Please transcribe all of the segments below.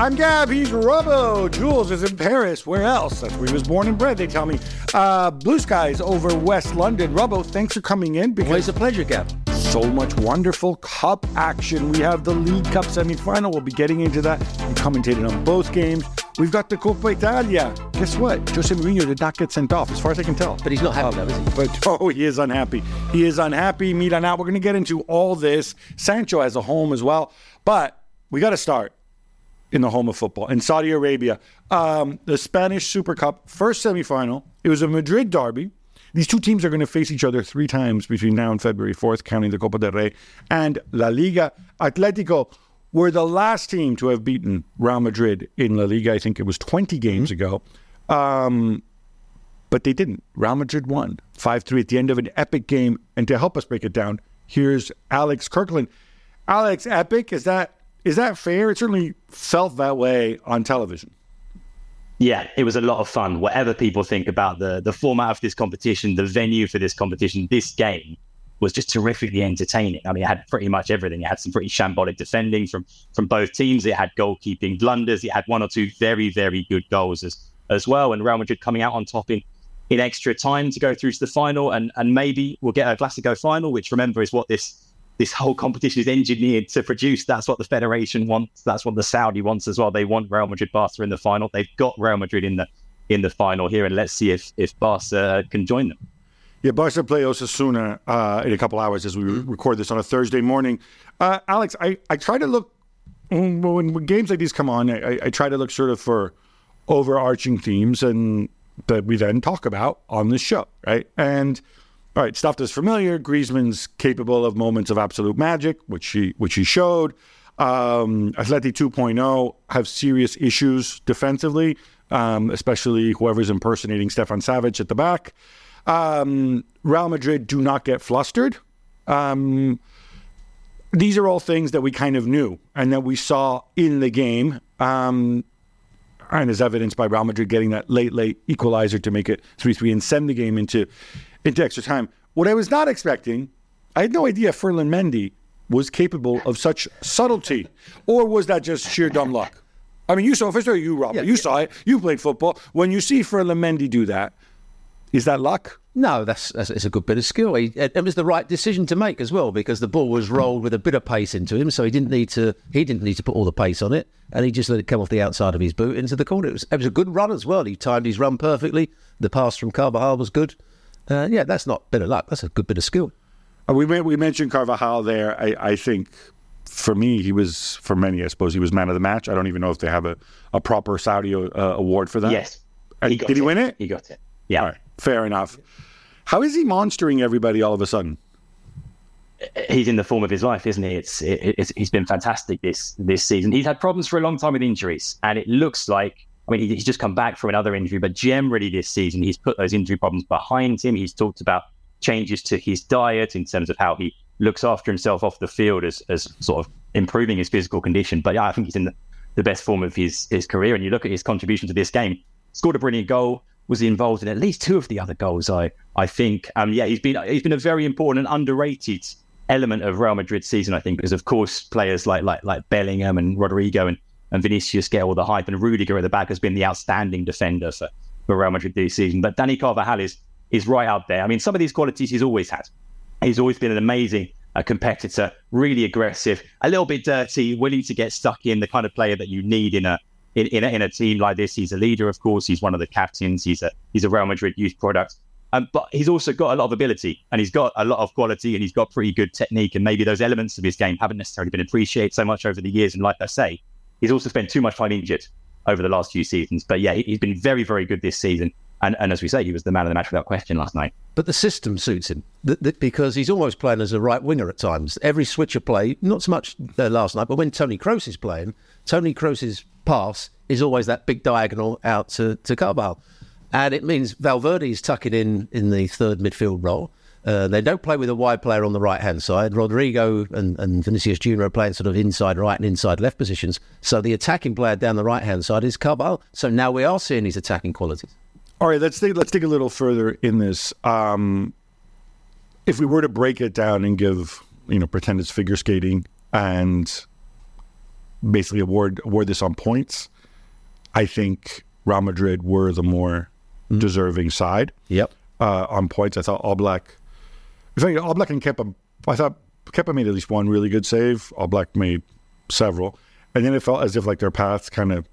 I'm Gab. He's Robbo. Juls is in Paris. Where else? That's where he was born and bred, they tell me. Uh, Blue skies over West London. Robbo, thanks for coming in. Because Always a pleasure, Gab. So much wonderful cup action. We have the League Cup semifinal. We'll be getting into that. We commentated on both games. We've got the Coppa Italia. Guess what? Jose Mourinho did not get sent off, as far as I can tell. But he's not happy, um, though, is he? But oh, he is unhappy. He is unhappy. Milan out. We're going to get into all this. Sancho has a home as well. But we got to start in the home of football in Saudi Arabia. Um, the Spanish Super Cup first semifinal. It was a Madrid derby. These two teams are going to face each other three times between now and February 4th, counting the Copa del Rey and La Liga. Atletico were the last team to have beaten Real Madrid in La Liga. I think it was 20 games ago. Um, but they didn't. Real Madrid won 5 3 at the end of an epic game. And to help us break it down, here's Alex Kirkland. Alex, epic, is that is that fair? It certainly felt that way on television. Yeah, it was a lot of fun. Whatever people think about the the format of this competition, the venue for this competition, this game was just terrifically entertaining. I mean, it had pretty much everything. It had some pretty shambolic defending from from both teams. It had goalkeeping blunders. It had one or two very very good goals as as well. And Real Madrid coming out on top in in extra time to go through to the final, and and maybe we'll get a Classico final, which remember is what this this whole competition is engineered to produce. That's what the federation wants. That's what the Saudi wants as well. They want Real Madrid Barca in the final. They've got Real Madrid in the in the final here, and let's see if if Barca can join them. Yeah, Barca play Osasuna uh, in a couple hours as we mm-hmm. record this on a Thursday morning. Uh, Alex, I, I try to look when, when games like these come on. I, I try to look sort of for overarching themes and that we then talk about on this show, right? And all right, stuff that's familiar. Griezmann's capable of moments of absolute magic, which he which he showed. Um, Atleti 2.0 have serious issues defensively, um, especially whoever's impersonating Stefan Savic at the back. Um, Real Madrid do not get flustered. Um, these are all things that we kind of knew and that we saw in the game. Um, and as evidenced by Real Madrid getting that late, late equalizer to make it 3 3 and send the game into into extra time. What I was not expecting, I had no idea Ferland Mendy was capable of such subtlety, or was that just sheer dumb luck? I mean, you saw first of all, you Robert, yeah, you yeah. saw it. You played football. When you see Ferland Mendy do that, is that luck? No, that's, that's it's a good bit of skill. He, it was the right decision to make as well because the ball was rolled with a bit of pace into him, so he didn't need to he didn't need to put all the pace on it, and he just let it come off the outside of his boot into the corner. It was, it was a good run as well. He timed his run perfectly. The pass from Carvajal was good. Uh, yeah, that's not a bit of luck. That's a good bit of skill. Uh, we we mentioned Carvajal there. I, I think for me, he was for many. I suppose he was man of the match. I don't even know if they have a, a proper Saudi uh, award for that. Yes, he did he win it? He got it. Yeah, fair enough. How is he monstering everybody all of a sudden? He's in the form of his life, isn't he? It's, it, it's he's been fantastic this this season. He's had problems for a long time with injuries, and it looks like I mean, he's just come back from another injury, but generally this season, he's put those injury problems behind him. He's talked about changes to his diet in terms of how he looks after himself off the field as, as sort of improving his physical condition. But yeah, I think he's in the, the best form of his, his career. And you look at his contribution to this game, scored a brilliant goal, was involved in at least two of the other goals, I, I think. Um, yeah, he's been, he's been a very important and underrated element of Real Madrid's season, I think, because of course players like, like, like Bellingham and Rodrygo and and Vinicius get all the hype, and Rudiger at the back has been the outstanding defender for, for Real Madrid this season. But Dani Carvajal is is right out there. I mean, some of these qualities he's always had. He's always been an amazing uh, competitor, really aggressive, a little bit dirty, willing to get stuck in, the kind of player that you need in a in, in, a, in a team like this. He's a leader, of course. He's one of the captains. He's a he's a Real Madrid youth product. Um, but he's also got a lot of ability and he's got a lot of quality and he's got pretty good technique. And maybe those elements of his game haven't necessarily been appreciated so much over the years. And like I say, He's also spent too much time injured over the last few seasons. But yeah, he's been very, very good this season. And, and as we say, he was the man of the match without question last night. But the system suits him because he's almost playing as a right winger at times. Every switch of play, not so much uh, last night, but when Toni Kroos is playing, Toni Kroos's pass is always that big diagonal out to, to Carvajal. And it means Valverde is tucking in in the third midfield role. Uh, they don't play with a wide player on the right hand side. Rodrygo and, and Vinicius Junior are playing sort of inside right and inside left positions. So the attacking player down the right hand side is Carvajal. So now we are seeing his attacking qualities. All right, let's take, let's dig a little further in this. Um, if we were to break it down and give, you know, pretend it's figure skating and basically award award this on points, I think Real Madrid were the more deserving side. Yep. Uh, on points, I thought Oblak. In fact, Oblak and Kepa. I thought Kepa made at least one really good save. Oblak made several, and then it felt as if like their paths kind of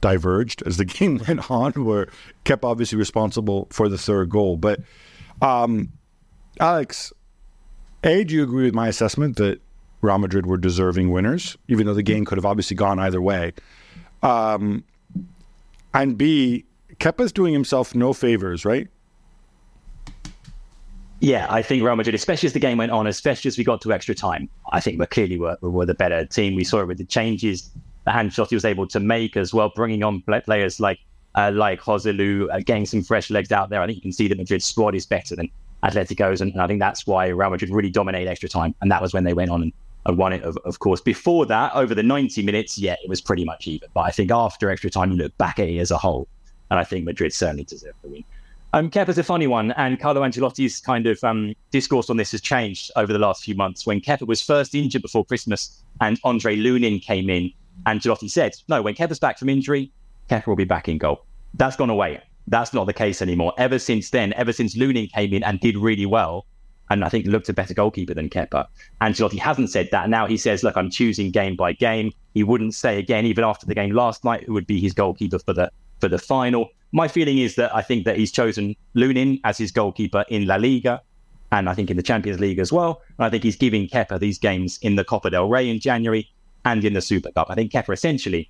diverged as the game went on. Where Kepa obviously responsible for the third goal, but um, Alex, a do you agree with my assessment that Real Madrid were deserving winners, even though the game could have obviously gone either way? Um, and B, Kepa's doing himself no favors, right? Yeah, I think Real Madrid, especially as the game went on, especially as we got to extra time, I think we clearly were, were the better team. We saw it with the changes that Ancelotti was able to make as well, bringing on players like uh, like Joselu, uh, getting some fresh legs out there. I think you can see the Madrid squad is better than Atletico's, and, and I think that's why Real Madrid really dominated extra time, and that was when they went on and, and won it. Of, of course, before that, over the ninety minutes, yeah, it was pretty much even. But I think after extra time, you look back at it as a whole, and I think Madrid certainly deserved the win. Um, Kepa's a funny one, and Carlo Ancelotti's kind of um, discourse on this has changed over the last few months. When Kepa was first injured before Christmas and Andre Lunin came in, Ancelotti said, no, when Kepa's back from injury, Kepa will be back in goal. That's gone away. That's not the case anymore. Ever since then, ever since Lunin came in and did really well, and I think looked a better goalkeeper than Kepa, Ancelotti hasn't said that. Now he says, look, I'm choosing game by game. He wouldn't say again, even after the game last night, who would be his goalkeeper for the for the final. My feeling is that I think that he's chosen Lunin as his goalkeeper in La Liga and I think in the Champions League as well. And I think he's giving Kepa these games in the Copa del Rey in January and in the Super Cup. I think Kepa essentially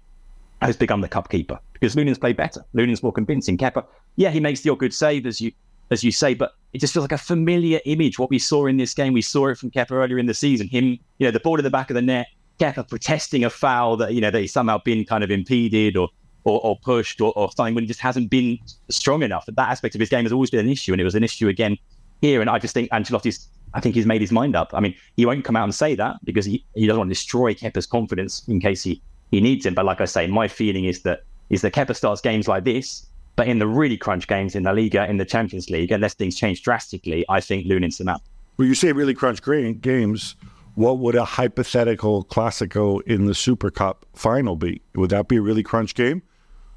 has become the cup keeper because Lunin's played better. Lunin's more convincing. Kepa, yeah, he makes the good save as you as you say, but it just feels like a familiar image. What we saw in this game, we saw it from Kepa earlier in the season. Him, you know, the ball in the back of the net, Kepa protesting a foul that you know that he's somehow been kind of impeded or or, or pushed or, or something when he just hasn't been strong enough. That aspect of his game has always been an issue, and it was an issue again here. And I just think Ancelotti's, I think he's made his mind up. I mean, he won't come out and say that because he, he doesn't want to destroy Kepa's confidence in case he, he needs him. But like I say, my feeling is that is that Kepa starts games like this, but in the really crunch games in La Liga, in the Champions League, unless things change drastically, I think Lunin's the map. Well, you say really crunch games. What would a hypothetical Classico in the Super Cup final be? Would that be a really crunch game?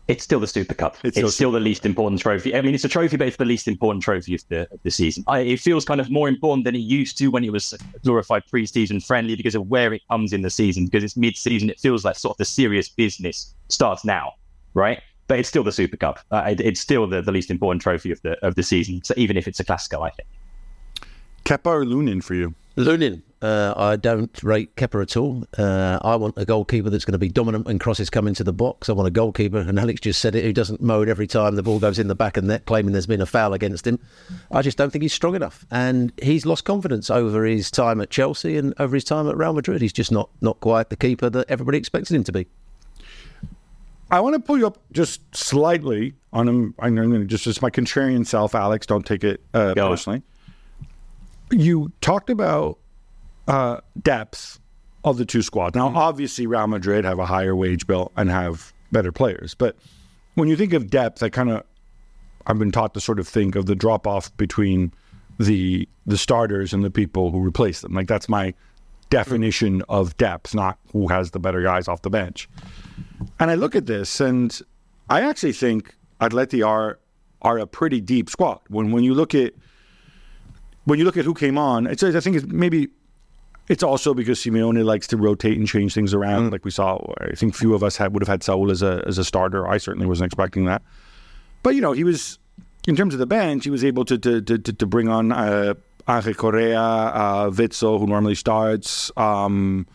It's still the Super Cup. It's, it's still, the least important trophy. I mean, it's a trophy, but it's the least important trophy of the of the season. I, it feels kind of more important than it used to when it was glorified pre-season friendly because of where it comes in the season. Because it's mid-season, it feels like sort of the serious business starts now, right? But it's still the Super Cup. Uh, it, it's still the, the least important trophy of the of the season. So even if it's a Classico, I think. Kepa or Lunin for you? Lunin. Uh, I don't rate Kepa at all. Uh, I want a goalkeeper that's going to be dominant when crosses come into the box. I want a goalkeeper, and Alex just said it, who doesn't mow it every time the ball goes in the back of the net, claiming there's been a foul against him. I just don't think he's strong enough, and he's lost confidence over his time at Chelsea and over his time at Real Madrid. He's just not not quite the keeper that everybody expected him to be. I want to pull you up just slightly on him. I'm going to just as my contrarian self, Alex. Don't take it uh, personally. You talked about uh, depth of the two squads. Now, mm-hmm. obviously, Real Madrid have a higher wage bill and have better players, but when you think of depth, I kind of I've been taught to sort of think of the drop off between the the starters and the people who replace them. Like that's my definition mm-hmm. of depth, not who has the better guys off the bench. And I look at this, and I actually think Atleti are are a pretty deep squad. When when you look at when you look at who came on, it's I think it's maybe it's also because Simeone likes to rotate and change things around. Mm. Like we saw, I think few of us had, would have had Saul as a as a starter. I certainly wasn't expecting that. But you know, he was in terms of the bench, he was able to to to, to bring on uh, Angel Correa, uh, who normally starts. Um,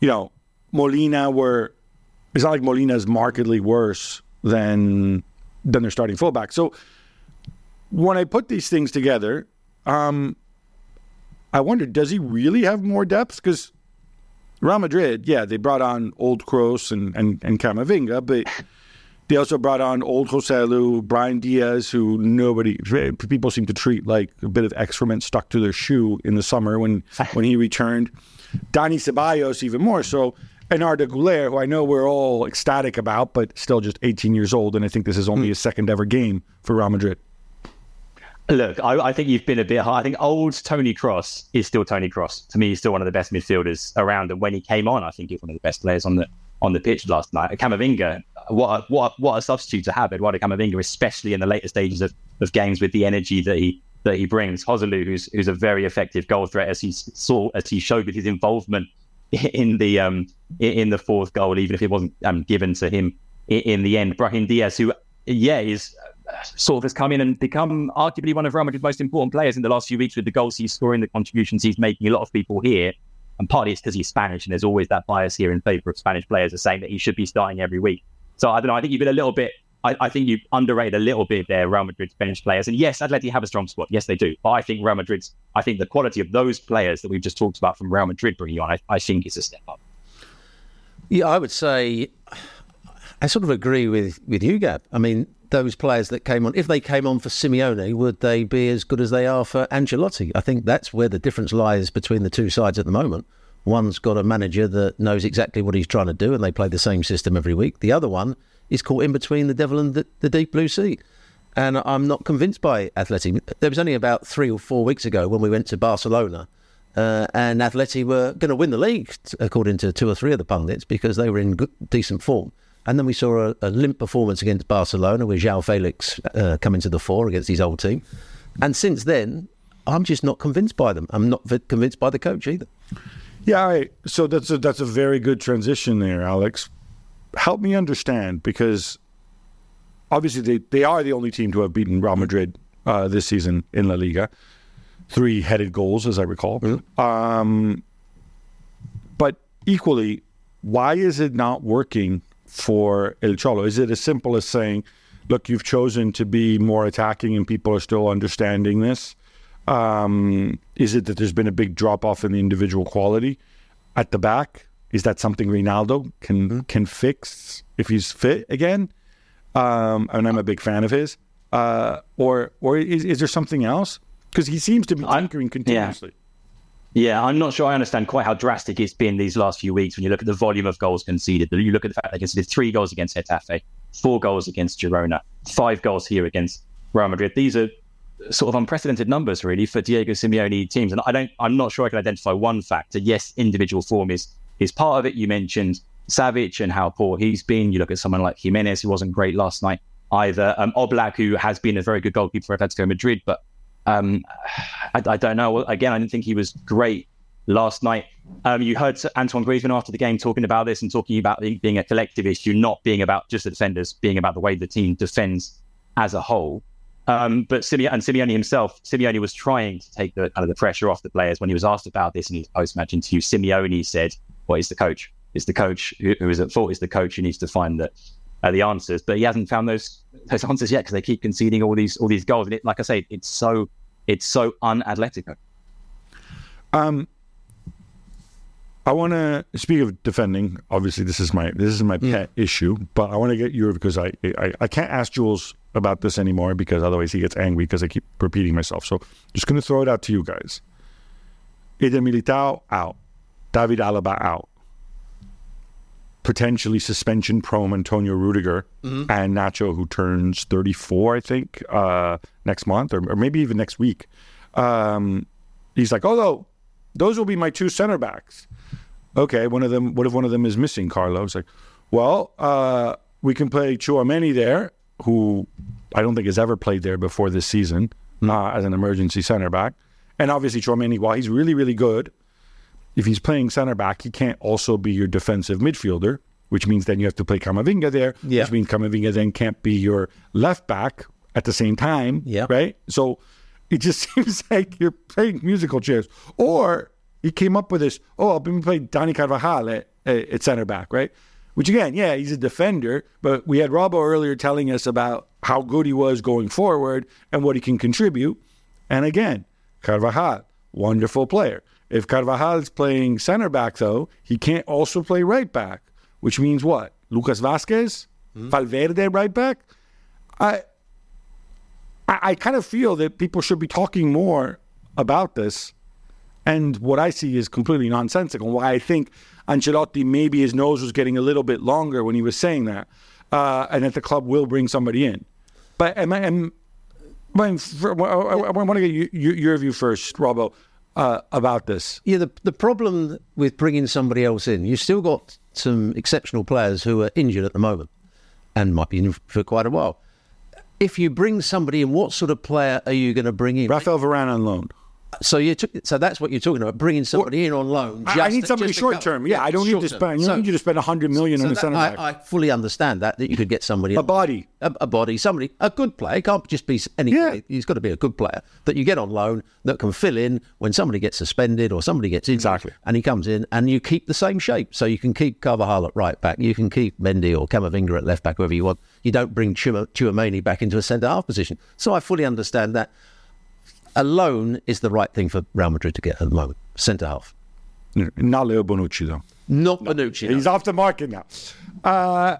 you know, Molina were. It's not like Molina is markedly worse than than their starting fullback. So when I put these things together, um, I wonder, does he really have more depth? Because Real Madrid, yeah, they brought on old Kroos and, and, and Camavinga, but they also brought on old Joselu, Brahim Diaz, who nobody, people seem to treat like a bit of excrement stuck to their shoe in the summer when, when he returned. Dani Ceballos, even more so. And Arda Güler, who I know we're all ecstatic about, but still just 18 years old. And I think this is only mm. his second ever game for Real Madrid. Look, I, I, think you've been a bit high. I think old Toni Kroos is still Toni Kroos. To me, he's still one of the best midfielders around. And when he came on, I think he's one of the best players on the on the pitch last night. Camavinga, what a, what a, what a substitute to have, Eduardo Camavinga, especially in the later stages of, of games with the energy that he that he brings. Joselu, who's who's a very effective goal threat, as he saw as he showed with his involvement in the um in the fourth goal, even if it wasn't um, given to him in the end. Brahim Diaz, who yeah is of has come in and become arguably one of Real Madrid's most important players in the last few weeks with the goals he's scoring, the contributions he's making. A lot of people here, and partly it's because he's Spanish, and there's always that bias here in favour of Spanish players, are saying that he should be starting every week. So I don't know. I think you've been a little bit. I, I think you've underrated a little bit there Real Madrid's bench players. And yes, Atleti have a strong squad. Yes, they do. But I think Real Madrid's. I think the quality of those players that we've just talked about from Real Madrid bringing on, I, I think is a step up. Yeah, I would say I sort of agree with with you, Gab. I mean, those players that came on, if they came on for Simeone, would they be as good as they are for Ancelotti? I think that's where the difference lies between the two sides at the moment. One's got a manager that knows exactly what he's trying to do, and they play the same system every week. The other one is caught in between the devil and the, the deep blue sea. And I'm not convinced by Atleti. There was only about three or four weeks ago when we went to Barcelona, uh, and Atleti were going to win the league, according to two or three of the pundits, because they were in good, decent form. And then we saw a, a limp performance against Barcelona with João Felix uh, coming to the fore against his old team. And since then, I'm just not convinced by them. I'm not convinced by the coach either. Yeah, I, so that's a, that's a very good transition there, Alex. Help me understand because obviously they, they are the only team to have beaten Real Madrid uh, this season in La Liga. Three headed goals, as I recall. Mm-hmm. Um, but equally, why is it not working for El Cholo? Is it as simple as saying, look, you've chosen to be more attacking and people are still understanding this? Um, is it that there's been a big drop off in the individual quality at the back? Is that something Reinildo can mm-hmm. can fix if he's fit again? Um, and I'm a big fan of his. Uh, or or is, is there something else? Because he seems to be tinkering continuously. Yeah. Yeah, I'm not sure I understand quite how drastic it's been these last few weeks when you look at the volume of goals conceded. You look at the fact they conceded three goals against Getafe, four goals against Girona, five goals here against Real Madrid. These are sort of unprecedented numbers, really, for Diego Simeone teams. And I don't, I'm not sure I can identify one factor. Yes, individual form is is part of it. You mentioned Savic and how poor he's been. You look at someone like Giménez, who wasn't great last night either. Um, Oblak, who has been a very good goalkeeper for Atletico Madrid, but um, I, I, don't know. Again, I didn't think he was great last night. Um, you heard Antoine Griezmann after the game talking about this and talking about being a collective issue, not being about just the defenders, being about the way the team defends as a whole. Um, but Simeone and Simeone himself, Simeone was trying to take the kind of the pressure off the players when he was asked about this in his post-match interview. Simeone said, "Well, it's the coach. It's the coach who, who is at fault. It's the coach who needs to find the uh, the answers." But he hasn't found those those answers yet because they keep conceding all these all these goals. And it, like I say, it's so it's so un-Atletico. Um, I want to speak of defending. Obviously, this is my this is my mm. pet issue, but I want to get your because I, I I can't ask Juls about this anymore because otherwise he gets angry because I keep repeating myself. So just going to throw it out to you guys. Eder Militao out, David Alaba out, potentially suspension prone Antonio Rudiger mm-hmm. and Nacho, who turns 34, I think, uh, next month or, or, maybe even next week. Um, he's like, oh, those will be my two center backs. Okay, one of them. What if one of them is missing? Carlos like, well, uh, we can play Tchouameni there, who I don't think has ever played there before this season mm-hmm. uh, as an emergency center back. And obviously, Tchouameni, while he's really, really good, if he's playing center back, he can't also be your defensive midfielder, which means then you have to play Camavinga there, yeah. which means Camavinga then can't be your left back at the same time, yeah. right? So it just seems like you're playing musical chairs. Or he came up with this, oh, I'll be playing Dani Carvajal at, at center back, right? Which again, yeah, he's a defender, but we had Robbo earlier telling us about how good he was going forward and what he can contribute. And again, Carvajal, wonderful player. If Carvajal is playing center back, though, he can't also play right back, which means what? Lucas Vázquez, mm-hmm. Valverde right back. I, I, I kind of feel that people should be talking more about this. And what I see is completely nonsensical. Why I think Ancelotti maybe his nose was getting a little bit longer when he was saying that, uh, and that the club will bring somebody in. But am I? Am, well, I, I want to get you, you, your view first, Robbo, uh, about this. Yeah, the, the problem with bringing somebody else in, you've still got some exceptional players who are injured at the moment and might be in for quite a while. If you bring somebody in, what sort of player are you going to bring in? Rafael Varane on loan. So you took, so that's what you're talking about, bringing somebody in on loan. I, I need somebody short term. Yeah, I don't need to spend. Don't So- need you to spend hundred million so on a centre back. I, I fully understand that that you could get somebody a body. a, a body, somebody, a good player. It can't just be any. Yeah. He's got to be a good player that you get on loan that can fill in when somebody gets suspended or somebody gets injured. Exactly. And he comes in and you keep the same shape. So you can keep Carvajal at right back. You can keep Mendy or Camavinga at left back, whoever you want. You don't bring Chuma- back into a centre half position. So I fully understand that. A loan is the right thing for Real Madrid to get at the moment. Centre half. Not Leo Bonucci though. Not Bonucci. no. He's off the market now. Uh,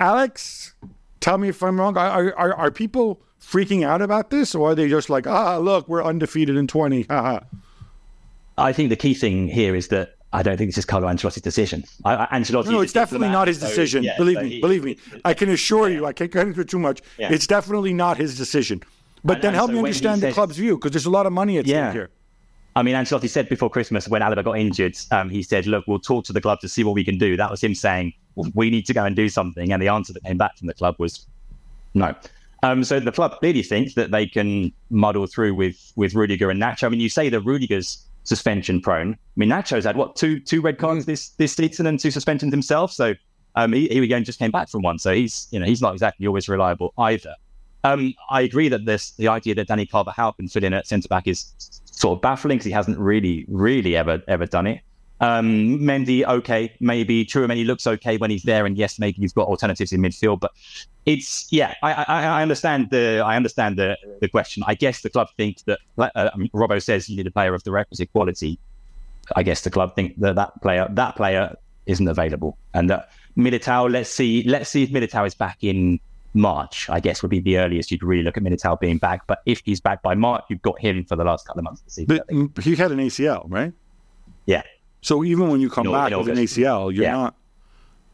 Alex, tell me if I'm wrong. Are, are, are people freaking out about this, or are they just like, ah, look, we're undefeated in 20? I think the key thing here is that I don't think this is Carlo Ancelotti's decision. I, I, Ancelotti No, is it's definitely not his so, decision. yeah, believe so me, he- believe me. I can assure you, I can't get into it too much. Yeah. It's definitely not his decision. But And- then and help so me understand the club's view, because there's a lot of money at Yeah. stake here. I mean, Ancelotti said before Christmas when Alaba got injured, um, he said, "Look, we'll talk to the club to see what we can do." That was him saying, well, "We need to go and do something." And the answer that came back from the club was, "No." Um, so the club clearly thinks that they can muddle through with with Rudiger and Nacho. I mean, you say that Rudiger's suspension prone. I mean, Nacho's had what two two red cards this this season and two suspensions himself. So um, he, he again just came back from one. So he's you know he's not exactly always reliable either. Um, I agree that this the idea that Dani Carvajal can fit in at centre back is sort of baffling because he hasn't really, really ever ever done it. Um, Mendy, okay, maybe True, Tchouameni looks okay when he's there, and yes, maybe he's got alternatives in midfield. But it's yeah, I, I, I understand the I understand the the question. I guess the club thinks that uh, Robbo says you need a player of the requisite quality. I guess the club think that that player that player isn't available, and that Militao. Let's see, let's see if Militao is back in March. I guess would be the earliest you'd really look at Militao being back. But if he's back by March, you've got him for the last couple of months of the season. But he had an ACL, right? yeah, So even when you come In back in with an ACL, you're Yeah. not,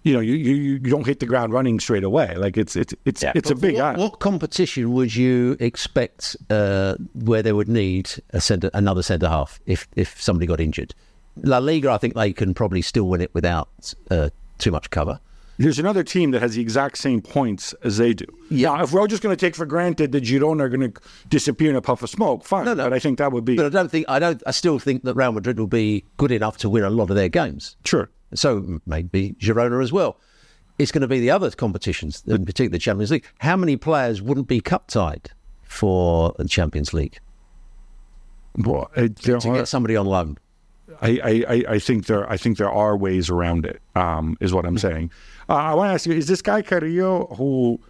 you know, you, you you don't hit the ground running straight away. Like it's it's it's Yeah. it's a big what, what competition would you expect uh, where they would need a centre, another centre half if if somebody got injured? La Liga, I think they can probably still win it without uh, too much cover. There's another team that has the exact same points as they do. Yeah. Now, if we're all just going to take for granted that Girona are going to disappear in a puff of smoke, fine. No, no. But I think that would be But I don't think I don't. I still think that Real Madrid will be good enough to win a lot of their games. sure. So maybe Girona as well. It's going to be the other competitions, in particular the Champions League. How many players wouldn't be cup tied for the Champions League Well, to are- get somebody on loan? I, I, I- I think there I think there are ways around it. Um, is what I'm saying. Uh, I want to ask you: Is this guy Carrillo who?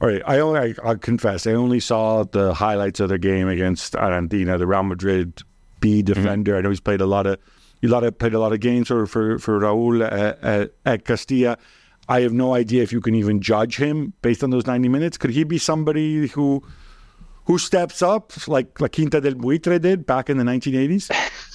All right, I only I, I'll confess I only saw the highlights of the game against Arandina, the Real Madrid B mm-hmm. defender. I know he's played a lot of a lot of played a lot of games for for, for Raúl at, at, at Castilla. I have no idea if you can even judge him based on those 90 minutes. Could he be somebody who who steps up like like Quinta del Buitre did back in the 1980s?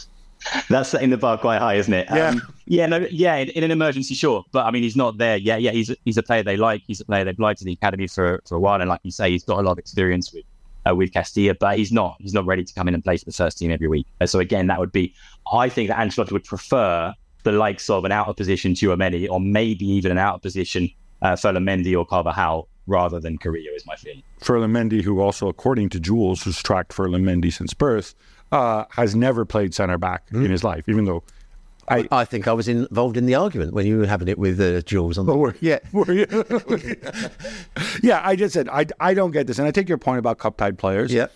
that's setting the bar quite high, isn't it? Yeah. Um, yeah, no, yeah. In, in an emergency, sure, but I mean, he's not there. Yeah, yeah. He's he's a player they like. He's a player they've liked in the academy for, for a while, and like you say, he's got a lot of experience with uh, with Castilla, but he's not he's not ready to come in and play for the first team every week. Uh, so again, that would be. I think that Ancelotti would prefer the likes of an out of position Tchouameni, or maybe even an out of position uh, Mendy or Carvajal, rather than Carrillo. Is my feeling. Mendy, who also, according to Juls, who's tracked Mendy since birth, uh, has never played center back in his life, even though. I, I think I was involved in the argument when you were having it with uh, Juls. On the. were- yeah, were you? yeah, I just said I, I don't get this, and I take your point about cup tied players. yeah.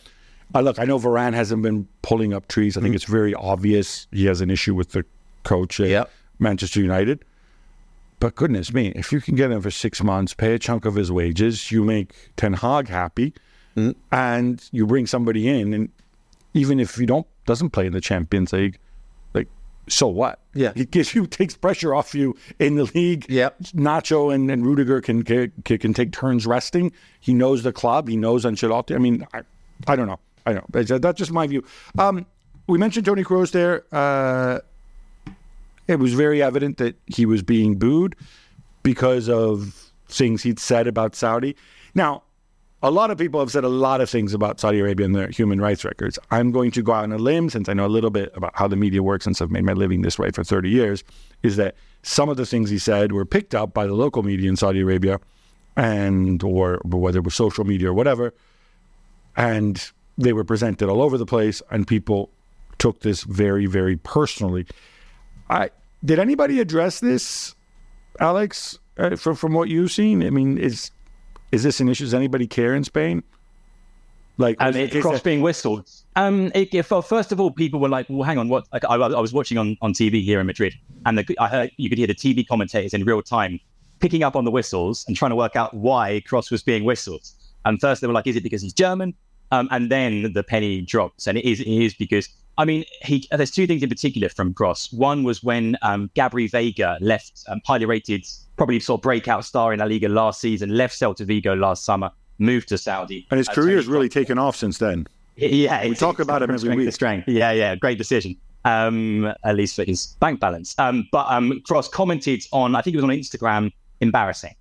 Uh, look, I know Varane hasn't been pulling up trees. I think it's very obvious he has an issue with the coach at Yep. Manchester United. But goodness me, if you can get him for six months, pay a chunk of his wages, you make Ten Hag happy, and you bring somebody in, and even if you don't doesn't play in the Champions League, like so what? Yeah. he gives you takes pressure off you in the league. Yep. Nacho and, and Rudiger can, can can take turns resting. He knows the club. He knows Ancelotti. I mean, I, I don't know. I don't know. That's- That's just my view. Um, we mentioned Toni Kroos there. Uh, it was very evident that he was being booed because of things he'd said about Saudi. Now, a lot of people have said a lot of things about Saudi Arabia and their human rights records. I'm going to go out on a limb since I know a little bit about how the media works since I've made my living this way for 30 years. Is that some of the things he said were picked up by the local media in Saudi Arabia, and or whether it was social media or whatever, and they were presented all over the place, and people took this very, very personally. I did anybody address this, Alex? Uh, from from what you've seen, I mean, is is this an issue? Does anybody care in Spain? Like, um, it, Kroos being whistled. Um, it, it, well, first of all, people were like, "Well, hang on, what?" Like, I, I, was watching on, on TV here in Madrid, and the, I heard you could hear the TV commentators in real time picking up on the whistles and trying to work out why Kroos was being whistled. And first they were like, "Is it because he's German?" Um, and then the penny drops, and it is it is because I mean, he, there's two things in particular from Kroos. One was when um, Gabri Veiga left, um, highly rated, probably sort of breakout star in La Liga last season, left Celta Vigo last summer, moved to Saudi. And his career has really taken off since then. Yeah, we talk about him every week. Strength. Yeah, yeah, great decision. Um, at least for his bank balance. Um, but um, Kroos commented on, I think it was on Instagram, embarrassing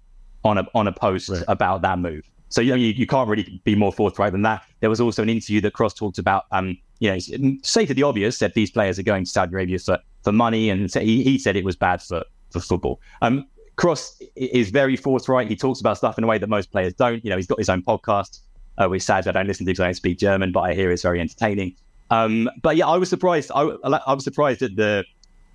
on a on a post right. about that move. So you know you, you can't really be more forthright than that. There was also an interview that Kroos talked about um, you know, say to the obvious that these players are going to Saudi Arabia for, for money, and he, he said it was bad for, for football. Um, Kroos is very forthright. He talks about stuff in a way that most players don't. You know, he's got his own podcast, uh, which sadly I don't listen to because I don't speak German, but I hear it's very entertaining. Um, but yeah, I was surprised. I, I, was surprised at the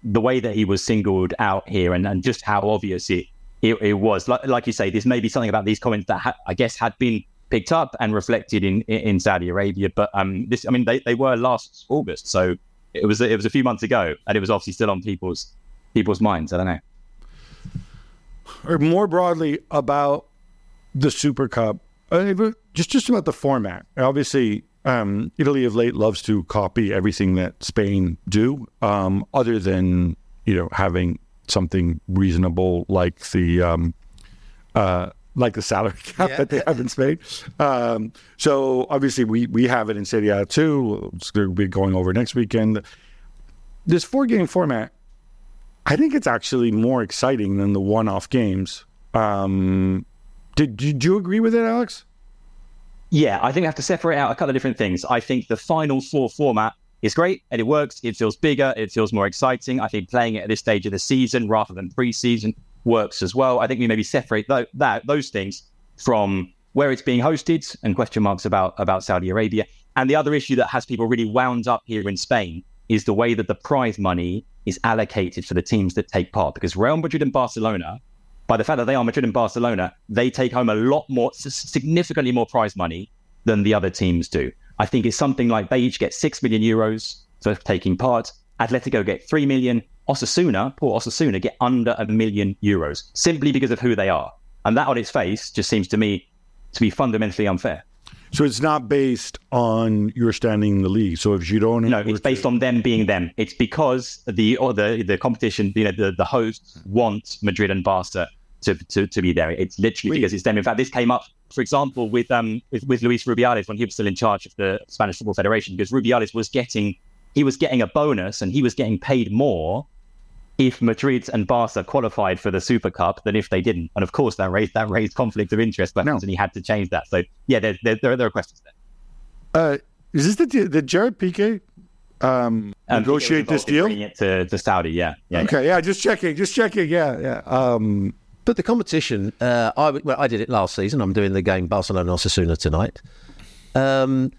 the way that he was singled out here, and, and just how obvious it it, it was. Like, like you say, this may be something about these comments that ha- I guess had been picked up and reflected in in Saudi Arabia. But um, this, I mean, they, they were last August, so it was it was a few months ago, and it was obviously still on people's people's minds. I don't know. Or more broadly about the Super Cup, uh, just just about the format. Obviously, um, Italy of late loves to copy everything that Spain do, um, other than you know having something reasonable like the um, uh, like the salary cap yeah. that they have in Spain. Um, so obviously we we have it in Serie A too. It's going to be going over next weekend. This four game format, I think it's actually more exciting than the one off games. Um, did, did you agree with it, Alex? Yeah, I think I have to separate out a couple of different things. I think the final four format is great and it works. It feels bigger. It feels more exciting. I think playing it at this stage of the season rather than pre-season works as well. I think we maybe separate th- that those things from where it's being hosted and question marks about about Saudi Arabia. And the other issue that has people really wound up here in Spain is the way that the prize money is allocated for the teams that take part. Because Real Madrid and Barcelona, by the fact that they are Madrid and Barcelona, they take home a lot more, significantly more prize money than the other teams do. I think it's something like they each get six million euros for taking part. Atletico get three million, Osasuna, poor Osasuna, get under a million euros simply because of who they are. And that on its face just seems to me to be fundamentally unfair. So it's not based on your standing in the league. So if you don't, no, it's based to... on them being them. It's because the or the the competition, you know, the the hosts want Madrid and Barca to to, to be there. It's literally Wait. because it's them. In fact, this came up, for example, with um with, with Luis Rubiales when he was still in charge of the Spanish Football Federation, because Rubiales was getting he was getting a bonus and he was getting paid more if Madrid and Barca qualified for the Super Cup than if they didn't. And of course, that raised that raised conflict of interest questions, no. and he had to change that. So yeah, there there, there, there are questions there. Uh, is this the the Gerard Piqué um, um, negotiate this deal? It to, to Saudi, yeah. yeah okay, yeah. yeah, just checking, just checking, yeah, yeah. Um, but the competition, uh, I well, I did it last season. I'm doing the game Barcelona Osasuna tonight. Um,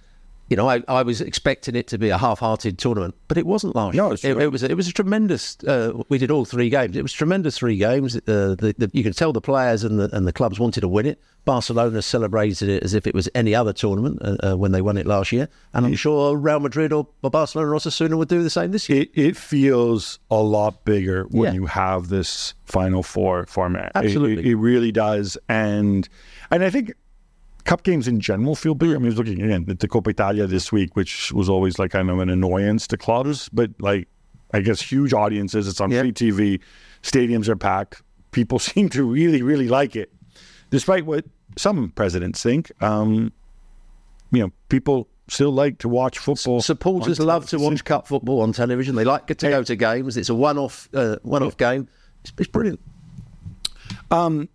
you know, I, I was expecting it to be a half-hearted tournament, but it wasn't last no, year. It, it, was it was a tremendous. Uh, we did all three games. It was tremendous three games. Uh, the, the, you could tell the players and the and the clubs wanted to win it. Barcelona celebrated it as if it was any other tournament uh, uh when they won it last year, and I'm sure Real Madrid or, or Barcelona or Osasuna would do the same this year. It, it feels a lot bigger when yeah. you have this Final Four format. Absolutely, it, it really does, and and I think cup games in general feel bigger. I mean, I was looking again at the Coppa Italia this week, which was always like kind of an annoyance to clubs, but like I guess huge audiences. It's on yep. free TV. Stadiums are packed. People seem to really, really like it, despite what some presidents think. Um, you know, people still like to watch football. Supporters love to watch cup football on television. They like to go to games. It's a one-off, uh, one-off yeah. game. It's, it's brilliant. Um,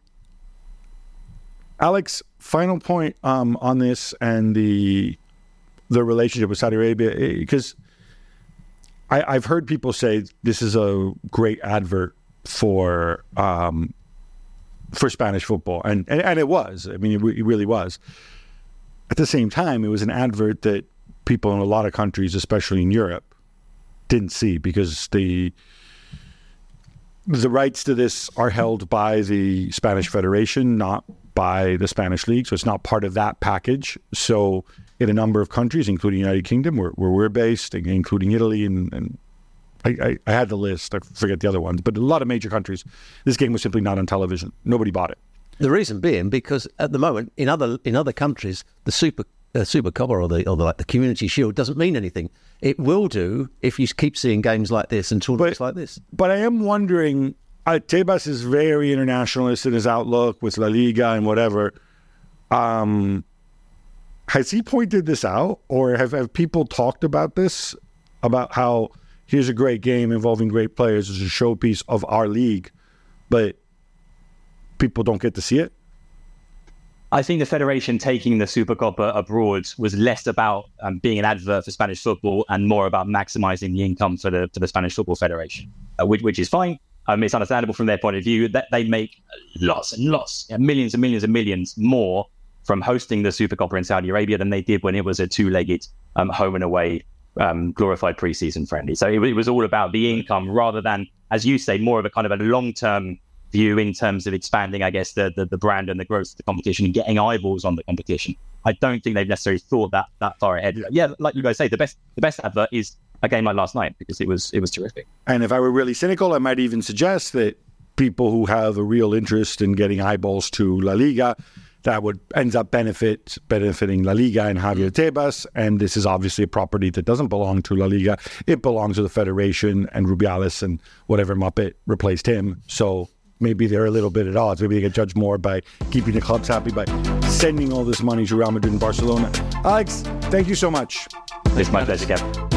Alex, final point um, on this and the the relationship with Saudi Arabia because I've heard people say this is a great advert for um, for Spanish football, and, and, and it was. I mean, it, it really was. At the same time, it was an advert that people in a lot of countries, especially in Europe, didn't see because the the rights to this are held by the Spanish Federation, not by the Spanish League. So it's not part of that package. So in a number of countries, including United Kingdom, where, where we're based, including Italy, and, and I, I, I, had the list. I forget the other ones, but a lot of major countries, this game was simply not on television. Nobody bought it. The reason being because at the moment in other in other countries, the super uh, Super Copa or the or the, like the Community Shield doesn't mean anything. It will do if you keep seeing games like this and tournaments but, like this. But I am wondering. Tebas is very internationalist in his outlook with La Liga and whatever. Um, has he pointed this out, or have, have people talked about this? About how here's a great game involving great players as a showpiece of our league, but people don't get to see it? I think the federation taking the Supercopa abroad was less about um, being an advert for Spanish football and more about maximizing the income for the for the Spanish Football Federation, uh, which, which is fine. Um, it's understandable from their point of view that they make lots and lots, millions and millions and millions more from hosting the Supercopa in Saudi Arabia than they did when it was a two-legged um, home and away um, glorified preseason friendly. So it, it was all about the income rather than, as you say, more of a kind of a long-term view in terms of expanding, I guess, the, the, the brand and the growth of the competition and getting eyeballs on the competition. I don't think they've necessarily thought that that far ahead. Yeah, like you guys say, the best the best advert is a game like last night because it was it was terrific. And if I were really cynical, I might even suggest that people who have a real interest in getting eyeballs to La Liga, that would ends up benefit benefiting La Liga and Javier Tebas. And this is obviously a property that doesn't belong to La Liga. It belongs to the Federation and Rubiales and whatever Muppet replaced him. So maybe they're a little bit at odds. Maybe they get judged more by keeping the clubs happy by sending all this money to Real Madrid and Barcelona. Alex, thank you so much. It's my pleasure, Kev.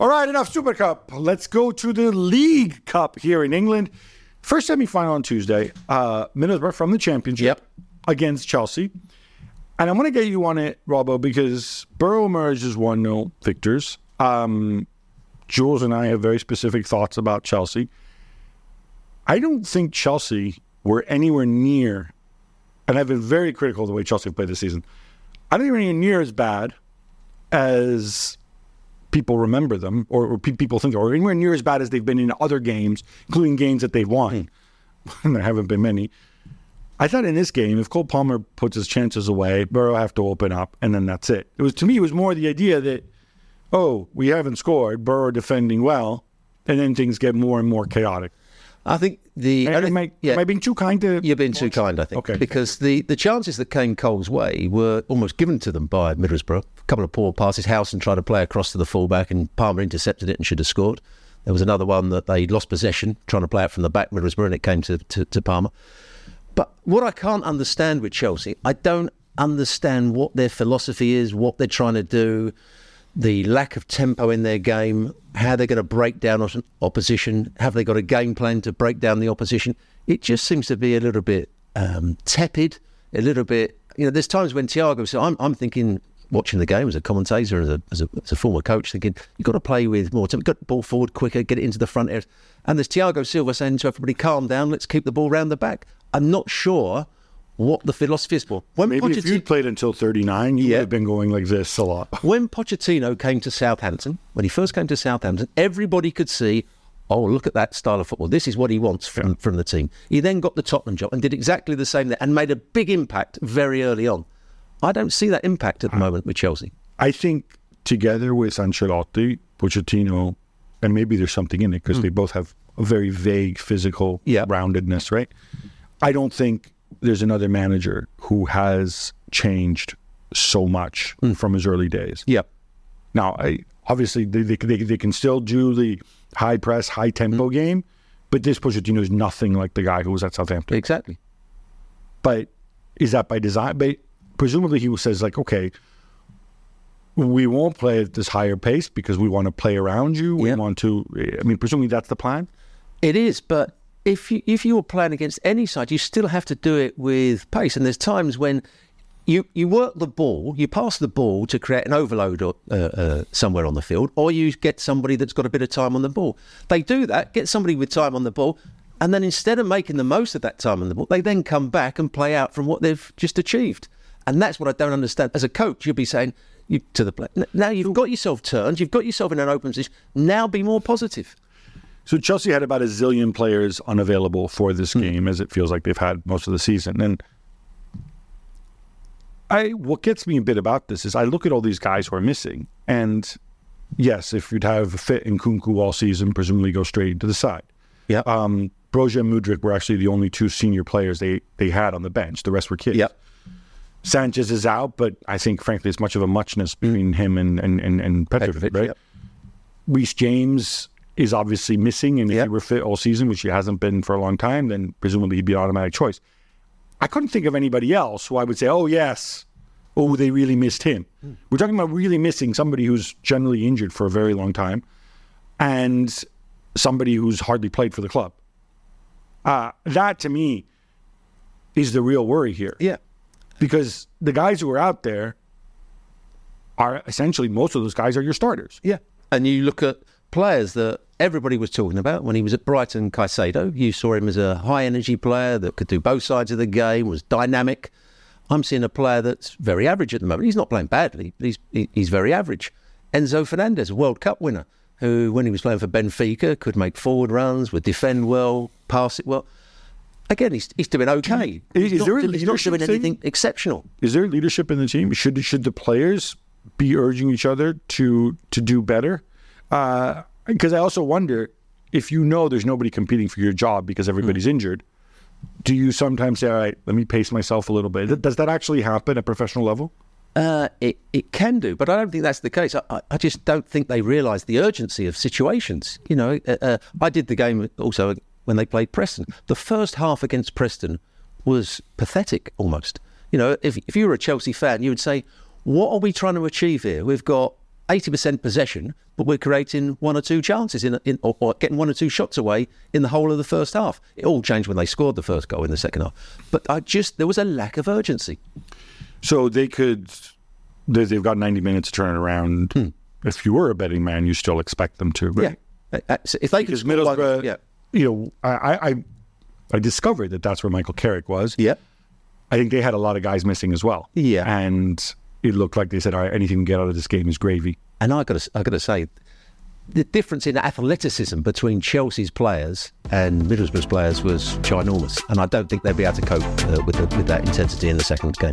All right, enough Super Cup. Let's go to the League Cup here in England. First semi-final on Tuesday. Uh, Middlesbrough from the Championship yep. against Chelsea. And I'm going to get you on it, Robbo, because Boro emerged as 1-0 victors. Um, Juls and I have very specific thoughts about Chelsea. I don't think Chelsea were anywhere near, and I've been very critical of the way Chelsea have played this season. I don't think they're anywhere near as bad as people remember them, or, or pe- people think, or anywhere near as bad as they've been in other games, including games that they've won. and there haven't been many. I thought in this game, if Cole Palmer puts his chances away, Boro have to open up, and then that's it. It was to me, it was more the idea that oh, we haven't scored, Boro defending well, and then things get more and more chaotic. I think the. Am, I, yeah, am I being too kind to. You're being too kind, I think. Okay. Because the, the chances that came Cole's way were almost given to them by Middlesbrough. A couple of poor passes. Howson tried to play across to the fullback, and Palmer intercepted it and should have scored. There was another one that they lost possession, trying to play it from the back, Middlesbrough, and it came to, to, to Palmer. But what I can't understand with Chelsea, I don't understand what their philosophy is, what they're trying to do the lack of tempo in their game, how they're going to break down opposition, have they got a game plan to break down the opposition? It just seems to be a little bit um, tepid, a little bit. You know, there's times when Thiago. So I'm, I'm thinking, watching the game as a commentator, as a, as a, as a former coach, thinking you've got to play with more tempo, get the ball forward quicker, get it into the front area. And there's Thiago Silva saying to everybody, "Calm down, let's keep the ball round the back." I'm not sure what the philosophy is for. When Maybe Pochettino, if you'd played until 39, you yeah. would have been going like this a lot. when Pochettino came to Southampton, when he first came to Southampton, everybody could see, oh, look at that style of football. This is what he wants from, yeah. from the team. He then got the Tottenham job and did exactly the same there and made a big impact very early on. I don't see that impact at the moment with Chelsea. I think together with Ancelotti, Pochettino, and maybe there's something in it because mm. they both have a very vague physical Yeah. roundedness, right? I don't think there's another manager who has changed so much hmm. from his early days. Yep. Now, I, obviously, they, they, they, they can still do the high press, high tempo hmm. game, but this Pochettino is nothing like the guy who was at Southampton. Exactly. But is that by design? But presumably, he says like, okay, we won't play at this higher pace because we want to play around you. We want to. I mean, presumably that's the plan. It is, but if you if you're playing against any side, you still have to do it with pace. And there's times when you you work the ball, you pass the ball to create an overload or, uh, uh, somewhere on the field, or you get somebody that's got a bit of time on the ball. They do that, get somebody with time on the ball, and then instead of making the most of that time on the ball, they then come back and play out from what they've just achieved. And that's what I don't understand. As a coach, you'd be saying you, to the player, now you've got yourself turned, you've got yourself in an open position. Now be more positive. So Chelsea had about a zillion players unavailable for this game, as it feels like they've had most of the season. And I, what gets me a bit about this is I look at all these guys who are missing, and yes, if you'd have Fit Nkunku all season, presumably go straight to the side. Yeah. Um, Broja and Mudryk were actually the only two senior players they they had on the bench. The rest were kids. Yep. Sanchez is out, but I think frankly it's much of a muchness between him and and and, and Petrovic, Petrovic, right? yep. Reece James is obviously missing, and if Yep. he were fit all season, which he hasn't been for a long time, then presumably he'd be an automatic choice. I couldn't think of anybody else who I would say, oh yes, oh they really missed him. We're talking about really missing somebody who's generally injured for a very long time, and somebody who's hardly played for the club. Uh, that to me is the real worry here Yeah. because the guys who are out there are essentially most of those guys are your starters. Yeah. And you look at players that everybody was talking about when he was at Brighton Caicedo. You saw him as a high energy player that could do both sides of the game, was dynamic. I'm seeing a player that's very average at the moment. He's not playing badly, but he's, he- he's very average. Enzo Fernandez, a World Cup winner, who, when he was playing for Benfica, could make forward runs, would defend well, pass it well. Again, he's, he's doing okay. Is- He's is not, there he's not doing thing? anything exceptional. Is there leadership in the team? Should should the players be urging each other to to do better? Uh, Because I also wonder if you know there's nobody competing for your job because everybody's injured. Do you sometimes say, "All right, let me pace myself a little bit"? Does that actually happen at professional level? Uh, it, it can do, but I don't think that's the case. I, I- I just don't think they realise the urgency of situations. You know, uh, uh, I did the game also when they played Preston. The first half against Preston was pathetic almost. You know, if, if you were a Chelsea fan, you would say, what are we trying to achieve here? We've got 80% possession, but we're creating one or two chances in, in or, or getting one or two shots away in the whole of the first half. It all changed when they scored the first goal in the second half. But I just, there was a lack of urgency. So they could, they- they've got 90 minutes to turn it around. Hmm. If you were a betting man, you still expect them to, right? Yeah. If they could because one- Middlesbrough, yeah, you know, I, I, I- I discovered that that's where Michael Carrick was. yeah, I think they had a lot of guys missing as well. Yeah. and it looked like they said, "All right, anything we get out of this game is gravy." And I got to, I got to say, the difference in athleticism between Chelsea's players and Middlesbrough's players was ginormous, and I don't think they'd be able to cope uh, with the, with that intensity in the second game.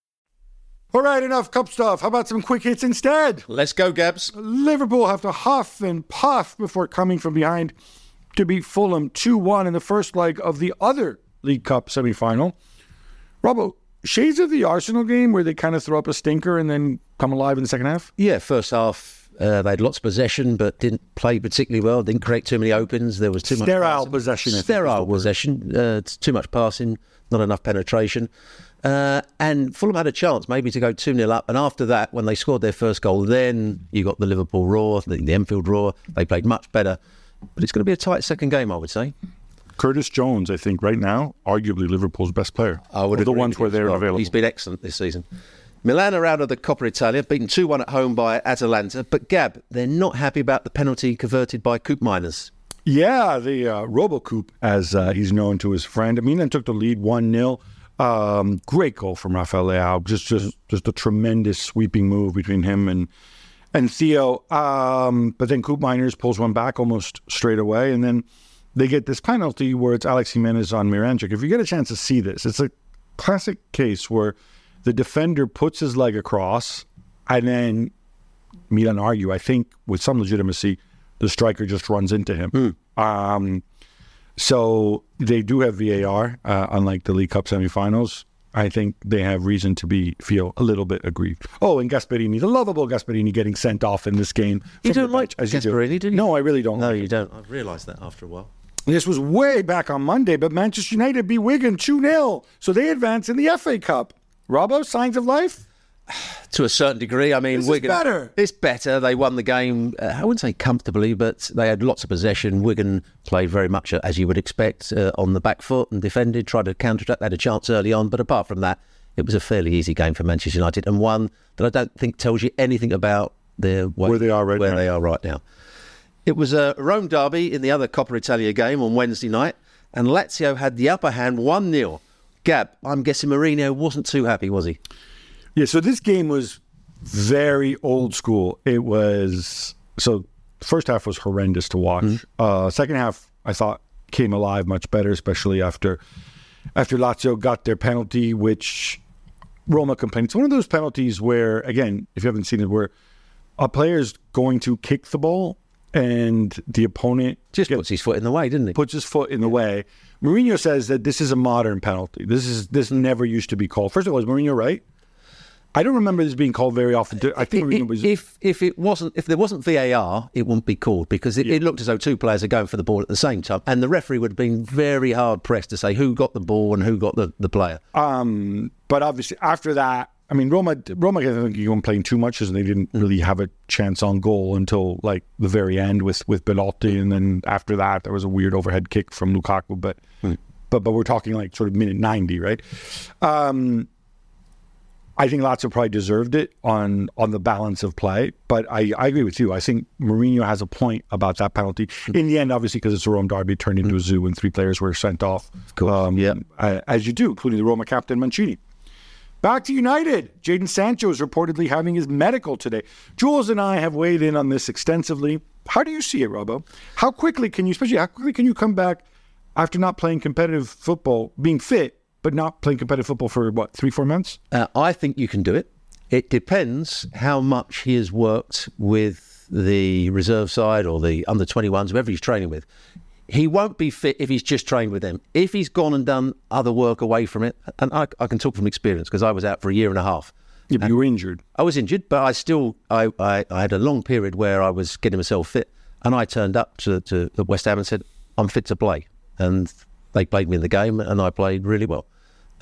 All right, enough cup stuff. How about some quick hits instead? Let's go, Gabs. Liverpool have to huff and puff before coming from behind to beat Fulham 2 1 in the first leg of the other League Cup semi final. Robbo, shades of the Arsenal game where they kind of throw up a stinker and then come alive in the second half? Yeah, first half uh, they had lots of possession, but didn't play particularly well. Didn't create too many opens. There was too much Sterile possession, I think, is Sterile possession. Uh, too much passing, not enough penetration. Uh, and Fulham had a chance maybe to go 2 0 up. And after that, when they scored their first goal, then you got the Liverpool roar, the, the Enfield roar. They played much better. But it's going to be a tight second game, I would say. Curtis Jones, I think, right now, arguably Liverpool's best player. I would the ones where they're well. available. He's been excellent this season. Milan are out of the Coppa Italia, beaten 2 1 at home by Atalanta. But Gab, they're not happy about the penalty converted by Koopmeiners. Yeah, the uh, RoboCoop, as uh, he's known to his friend. Milan took the lead 1 0. Um, great goal from Rafael Leao. Just, just, just a tremendous sweeping move between him and and Theo. Um, but then Koopmeiners pulls one back almost straight away, and then they get this penalty where it's Alex Jimenez on Miranchuk. If you get a chance to see this, it's a classic case where the defender puts his leg across, and then Milan argue, I think, with some legitimacy, the striker just runs into him. Um, so they do have VAR, uh, unlike the League Cup semifinals. I think they have reason to be feel a little bit aggrieved. Oh, and Gasperini, the lovable Gasperini, getting sent off in this game. You don't like bench, as you do. Gasperini, do you? No, I really don't. No, like you don't. I've realised that after a while. this was way back on Monday, but Manchester United beat Wigan 2 0. So they advance in the FA Cup. Robbo, signs of life? To a certain degree, I mean, Wigan. better. It's better. They won the game. Uh, I wouldn't say comfortably, but they had lots of possession. Wigan played very much uh, as you would expect uh, on the back foot and defended. Tried to counter attack. They had a chance early on, but apart from that, it was a fairly easy game for Manchester United and one that I don't think tells you anything about their way, Where they are right where now. they are right now. It was a Rome derby in the other Coppa Italia game on Wednesday night, and Lazio had the upper hand 1 0. Gab, I'm guessing Mourinho wasn't too happy, was he? Yeah, so this game was very old school. It was so first half was horrendous to watch. Uh, second half, I thought came alive much better, especially after after Lazio got their penalty, which Roma complained. It's one of those penalties where, again, if you haven't seen it, where a player is going to kick the ball and the opponent Just gets- puts his foot in the way, didn't he? puts his foot in the way. Mourinho says that this is a modern penalty. This is this never used to be called. First of all, is Mourinho right? I don't remember this being called very often. I think was. if if it wasn't if there wasn't VAR, it wouldn't be called because it, it looked as though two players are going for the ball at the same time, and the referee would have been very hard pressed to say who got the ball and who got the, the player. Um, but obviously after that, I mean, Roma, Roma, I think you weren't playing too much, and they didn't really have a chance on goal until like the very end with with Belotti, and then after that there was a weird overhead kick from Lukaku, but but but we're talking like sort of minute ninety, right? Um, I think Lazio probably deserved it on on the balance of play, but I, I agree with you. I think Mourinho has a point about that penalty. In the end, obviously, because it's a Rome derby, turned into a zoo, and three players were sent off. Of um, yeah. as you do, including the Roma captain Mancini. Back to United. Jadon Sancho is reportedly having his medical today. Juls and I have weighed in on this extensively. How do you see it, Robbo? How quickly can you, especially how quickly can you come back after not playing competitive football, being fit, but not playing competitive football for what, three, four months? Uh, I think you can do it. It depends how much he has worked with the reserve side or the under 21s, whoever he's training with. He won't be fit if he's just trained with them. If he's gone and done other work away from it, and I, I can talk from experience because I was out for a year and a half. Yeah, but you were injured. I was injured, but I still I, I, I had a long period where I was getting myself fit, and I turned up to, to the West Ham and said I'm fit to play, and they played me in the game, and I played really well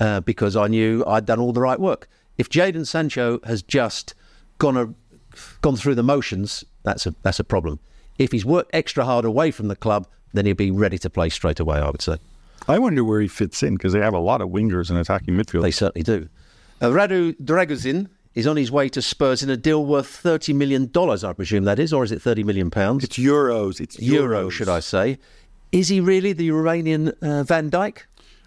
uh, because I knew I'd done all the right work. If Jadon Sancho has just gone a, gone through the motions, that's a that's a problem. If he's worked extra hard away from the club, then he'll be ready to play straight away. I would say. I wonder where he fits in because they have a lot of wingers and attacking midfield. They certainly do. Uh, Radu Dragusin is on his way to Spurs in a deal worth $30 million, I presume that is, or is it £30 million? it's euros. It's Euro, euros. should I say. Is he really the Romanian uh, Van Dijk?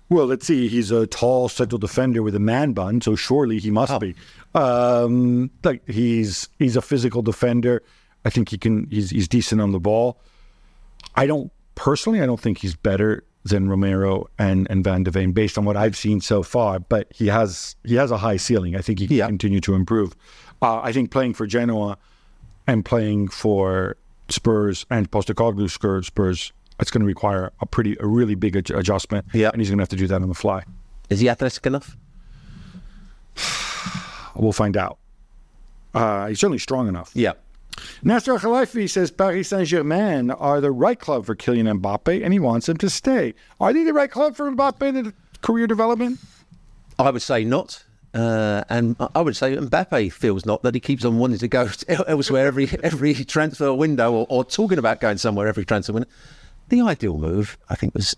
Well, let's see. He's a tall central defender with a man bun, so surely he Oh. must be. Um, like he's he's a physical defender. I think he can. He's he's decent on the ball. I don't personally. I don't think he's better than Romero and and Van de Ven based on what I've seen so far. But he has he has a high ceiling. I think he can Yeah. continue to improve. Uh, I think playing for Genoa and playing for Spurs and Postecoglou Spurs, it's going to require a pretty a really big adj- adjustment. Yeah. and he's going to have to do that on the fly. Is he athletic enough? We'll find out. Uh, he's certainly strong enough. Yeah. Nasser Khelaifi says Paris Saint Germain are the right club for Kylian Mbappe, and he wants him to stay. Are they the right club for Mbappe in the career development? I would say not. Uh, and I- I would say Mbappe feels not that he keeps on wanting to go elsewhere every every transfer window or, or talking about going somewhere every transfer window. The ideal move, I think, was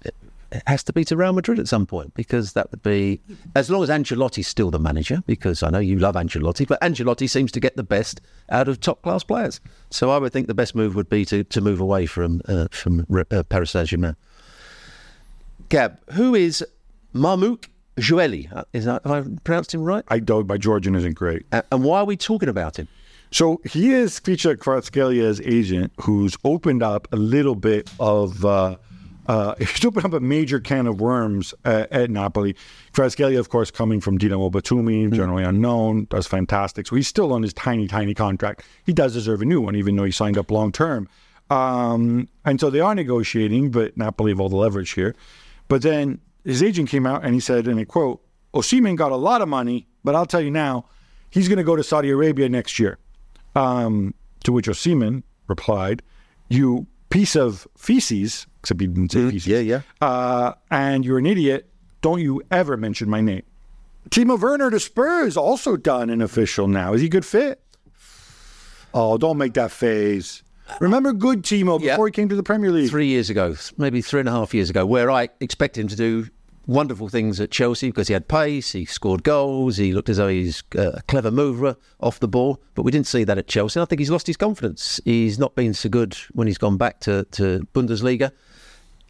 it has to be to Real Madrid at some point because that would be as long as Ancelotti's still the manager. Because I know you love Ancelotti, but Ancelotti seems to get the best out of top class players. So I would think the best move would be to, to move away from uh, from uh, Paris Saint Germain. Gab, who is Marmouk Joueli? Uh, is that have I pronounced him right? I don't. My Georgian isn't great. Uh, and why are we talking about him? So he is Khvicha Kvaratskhelia agent, who's opened up a little bit of. Uh, uh, he's opened up a major can of worms at, at Napoli. Kvaratskhelia, of course, coming from Dinamo Batumi, generally unknown, does fantastic. So he's still on his tiny, tiny contract. He does deserve a new one, even though he signed up long term. Um, and so they are negotiating, but Napoli have all the leverage here. But then his agent came out and he said, and I quote, Osimhen got a lot of money, but I'll tell you now, he's going to go to Saudi Arabia next year. Um, to which Osimhen replied, "You piece of feces." Except he didn't say feces. yeah, yeah. Uh, and you're an idiot. Don't you ever mention my name. Timo Werner to Spurs also done an official now. Is he a good fit? Oh, don't make that phase. Remember good Timo Yeah. before he came to the Premier League. Three years ago, maybe three and a half years ago, where I expected him to do wonderful things at Chelsea because he had pace, he scored goals, he looked as though he's uh, a clever mover off the ball. But we didn't see that at Chelsea. I think he's lost his confidence. He's not been so good when he's gone back to, to Bundesliga.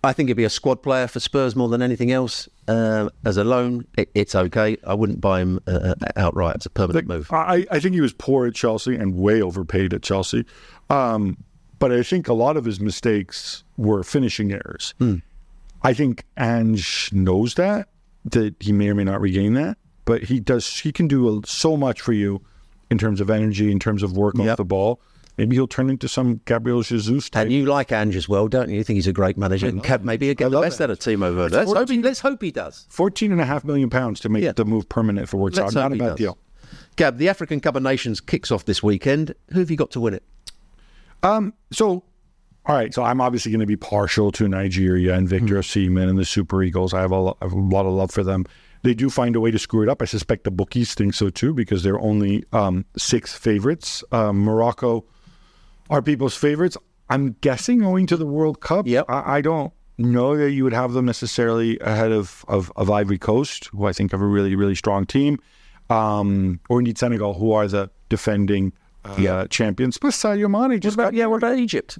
I think he'd be a squad player for Spurs more than anything else. Um, as a loan, it, it's okay. I wouldn't buy him uh, uh, outright as a permanent move. I, I think he was poor at Chelsea and way overpaid at Chelsea. Um, but I think a lot of his mistakes were finishing errors. I think Ange knows that, that he may or may not regain that. But he does. He can do a, so much for you in terms of energy, in terms of work off the ball. Maybe he'll turn into some Gabriel Jesus type. And you like Ange as well, don't you? You think he's a great manager and can maybe get the love best it. out of Timo Werner. Let's hope, he, let's hope he does. Fourteen and a half million pounds to make Yeah. the move permanent for it works Let's out. hope Not a bad does. deal. Gab, the African Cup of Nations kicks off this weekend. Who have you got to win it? Um, so, all right. So I'm obviously going to be partial to Nigeria and Victor Osimhen and the Super Eagles. I have a, have a lot of love for them. They do find a way to screw it up. I suspect the bookies think so too because they're only um, six favorites. Um, Morocco are people's favorites. I'm guessing owing to the World Cup. Yep. I, I don't know that you would have them necessarily ahead of, of, of Ivory Coast, who I think have a really, really strong team, um, or indeed Senegal, who are the defending uh, champions. Plus Sadio Mane just got yeah, what about Egypt?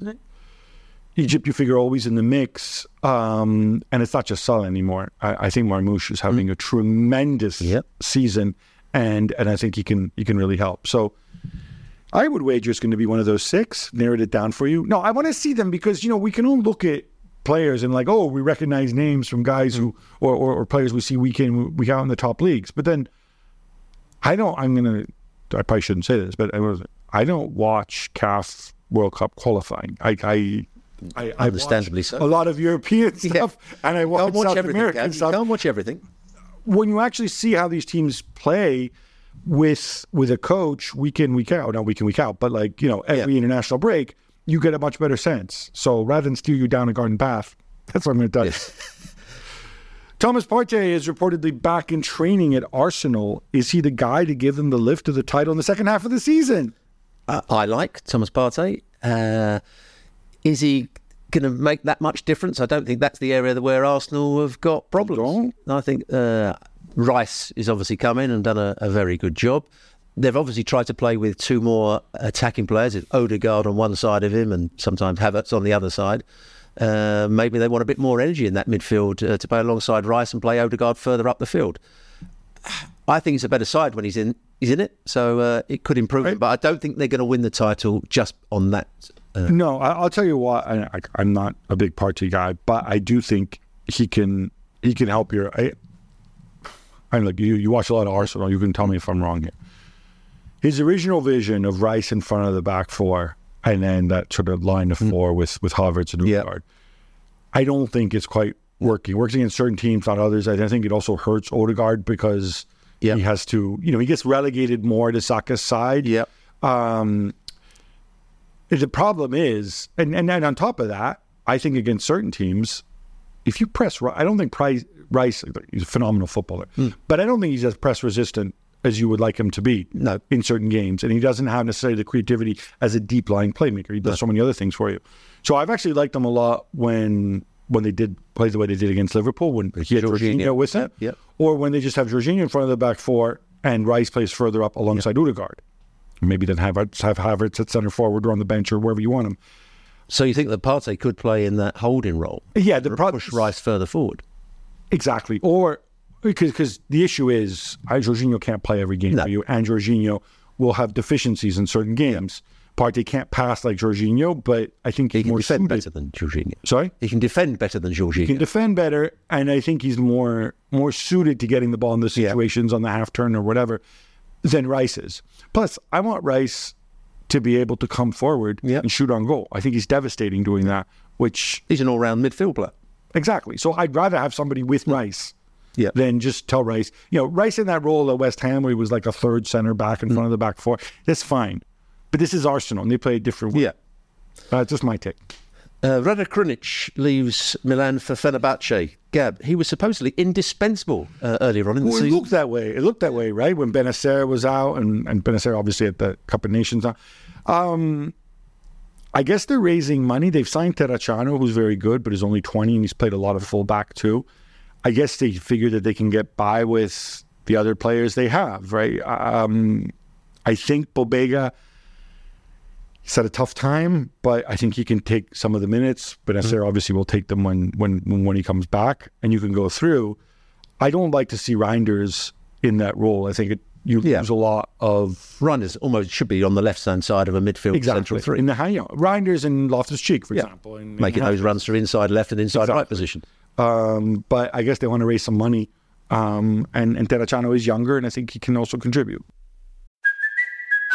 Egypt, you figure, always in the mix. Um, and it's not just Salah anymore. I, I think Marmoush is having a tremendous Yep. season, and and I think he can he can really help. So I would wager it's going to be one of those six. Narrowed it down for you. No, I want to see them because you know we can all look at players and like, oh, we recognize names from guys who or, or, or players we see week in week out in the top leagues. But then I don't. I'm gonna. I probably shouldn't say this, but I was. I don't watch CAF World Cup qualifying. I. I I, I Understandably so. A lot of European stuff, and I watch, watch South everything. American stuff can't watch everything. when you actually see how these teams play with with a coach week in week out, not week in week out, but like you know every international break, you get a much better sense. So rather than steer you down a garden path, that's what I'm going to tell you. Thomas Partey is reportedly back in training at Arsenal. Is he the guy to give them the lift to the title in the second half of the season? Uh, I like Thomas Partey. Uh, is he going to make that much difference? I don't think that's the area where Arsenal have got problems. I think uh, Rice is obviously come in and done a, a very good job. They've obviously tried to play with two more attacking players, Odegaard on one side of him and sometimes Havertz on the other side. Uh, maybe they want a bit more energy in that midfield uh, to play alongside Rice and play Odegaard further up the field. I think it's a better side when he's in. He's in it, so uh, it could improve. Him, but I don't think they're going to win the title just on that. Uh, No, I, I'll tell you what. I, I, I'm not a big Partey guy, but I do think he can he can help your. I, I look, you you watch a lot of Arsenal. You can tell me if I'm wrong here. His original vision of Rice in front of the back four, and then that sort of line of four with with Havertz and. Odegaard. I don't think it's quite working. Works against certain teams, not others. I think it also hurts Odegaard because Yeah. he has to. You know, he gets relegated more to Saka's side. Yeah. Um, the problem is, and, and and on top of that, I think against certain teams, if you press, I don't think Price, Rice, he's a phenomenal footballer, Hmm. but I don't think he's as press resistant as you would like him to be. No. in certain games, and he doesn't have necessarily the creativity as a deep lying playmaker. He does so many other things for you. So I've actually liked him a lot when when they did play the way they did against Liverpool, when he had Jorginho. Jorginho with him, Yep. or when they just have Jorginho in front of the back four and Rice plays further up alongside Odegaard. Maybe then have have Havertz at centre forward or on the bench or wherever you want him. So you think that Partey could play in that holding role? Yeah, the pro- push Rice further forward. Exactly. Or because because the issue is Jorginho can't play every game No. for you, and Jorginho will have deficiencies in certain games. Partey can't pass like Jorginho, but I think He can more defend suited. better than Jorginho. Sorry, He can defend better than Jorginho. he can defend better, and I think he's more more suited to getting the ball in the situations on the half turn or whatever than Rice is. Plus, I want Rice to be able to come forward Yeah. and shoot on goal. I think he's devastating doing that. Which He's an all-round midfield player. Exactly. So I'd rather have somebody with Rice Yeah. than just tell Rice. You know, Rice in that role at West Ham where he was like a third center back in front of the back four. That's fine. But this is Arsenal and they play a different way. Yeah. Uh, just my take. Uh, Rade Krunic leaves Milan for Fenerbahce. Gab, he was supposedly indispensable uh, earlier on in the Well, it looked that way. It looked that way, right? When Bennacer was out and, and Bennacer obviously at the Cup of Nations. Um, I guess they're raising money. They've signed Terracciano, who's very good, but is only 20 and he's played a lot of fullback too. I guess they figure that they can get by with the other players they have, right? Um, I think Pobega he's had a tough time, but I think he can take some of the minutes. But Bennacer obviously will take them when, when when he comes back, and you can go through. I don't like to see Reijnders in that role. I think it, you Yeah. lose a lot of Reijnders almost should be on the left-hand side of a midfield exactly central three, in the. You know, Reijnders and Loftus Cheek, for Yeah. example, in, making in those runs through inside left and inside right Exactly. position. Um, but I guess they want to raise some money. Um, and and Terracciano is younger, and I think he can also contribute.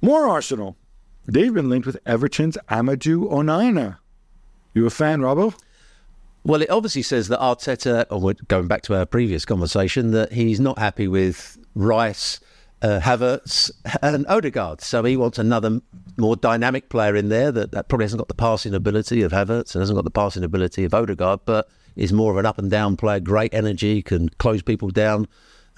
More Arsenal. They've been linked with Everton's Amadou Onana. You a fan, Robbo? Well, it obviously says that Arteta, or going back to our previous conversation, that he's not happy with Rice, uh, Havertz, and Odegaard. So he wants another more dynamic player in there that, that probably hasn't got the passing ability of Havertz and hasn't got the passing ability of Odegaard, but is more of an up and down player, great energy, can close people down,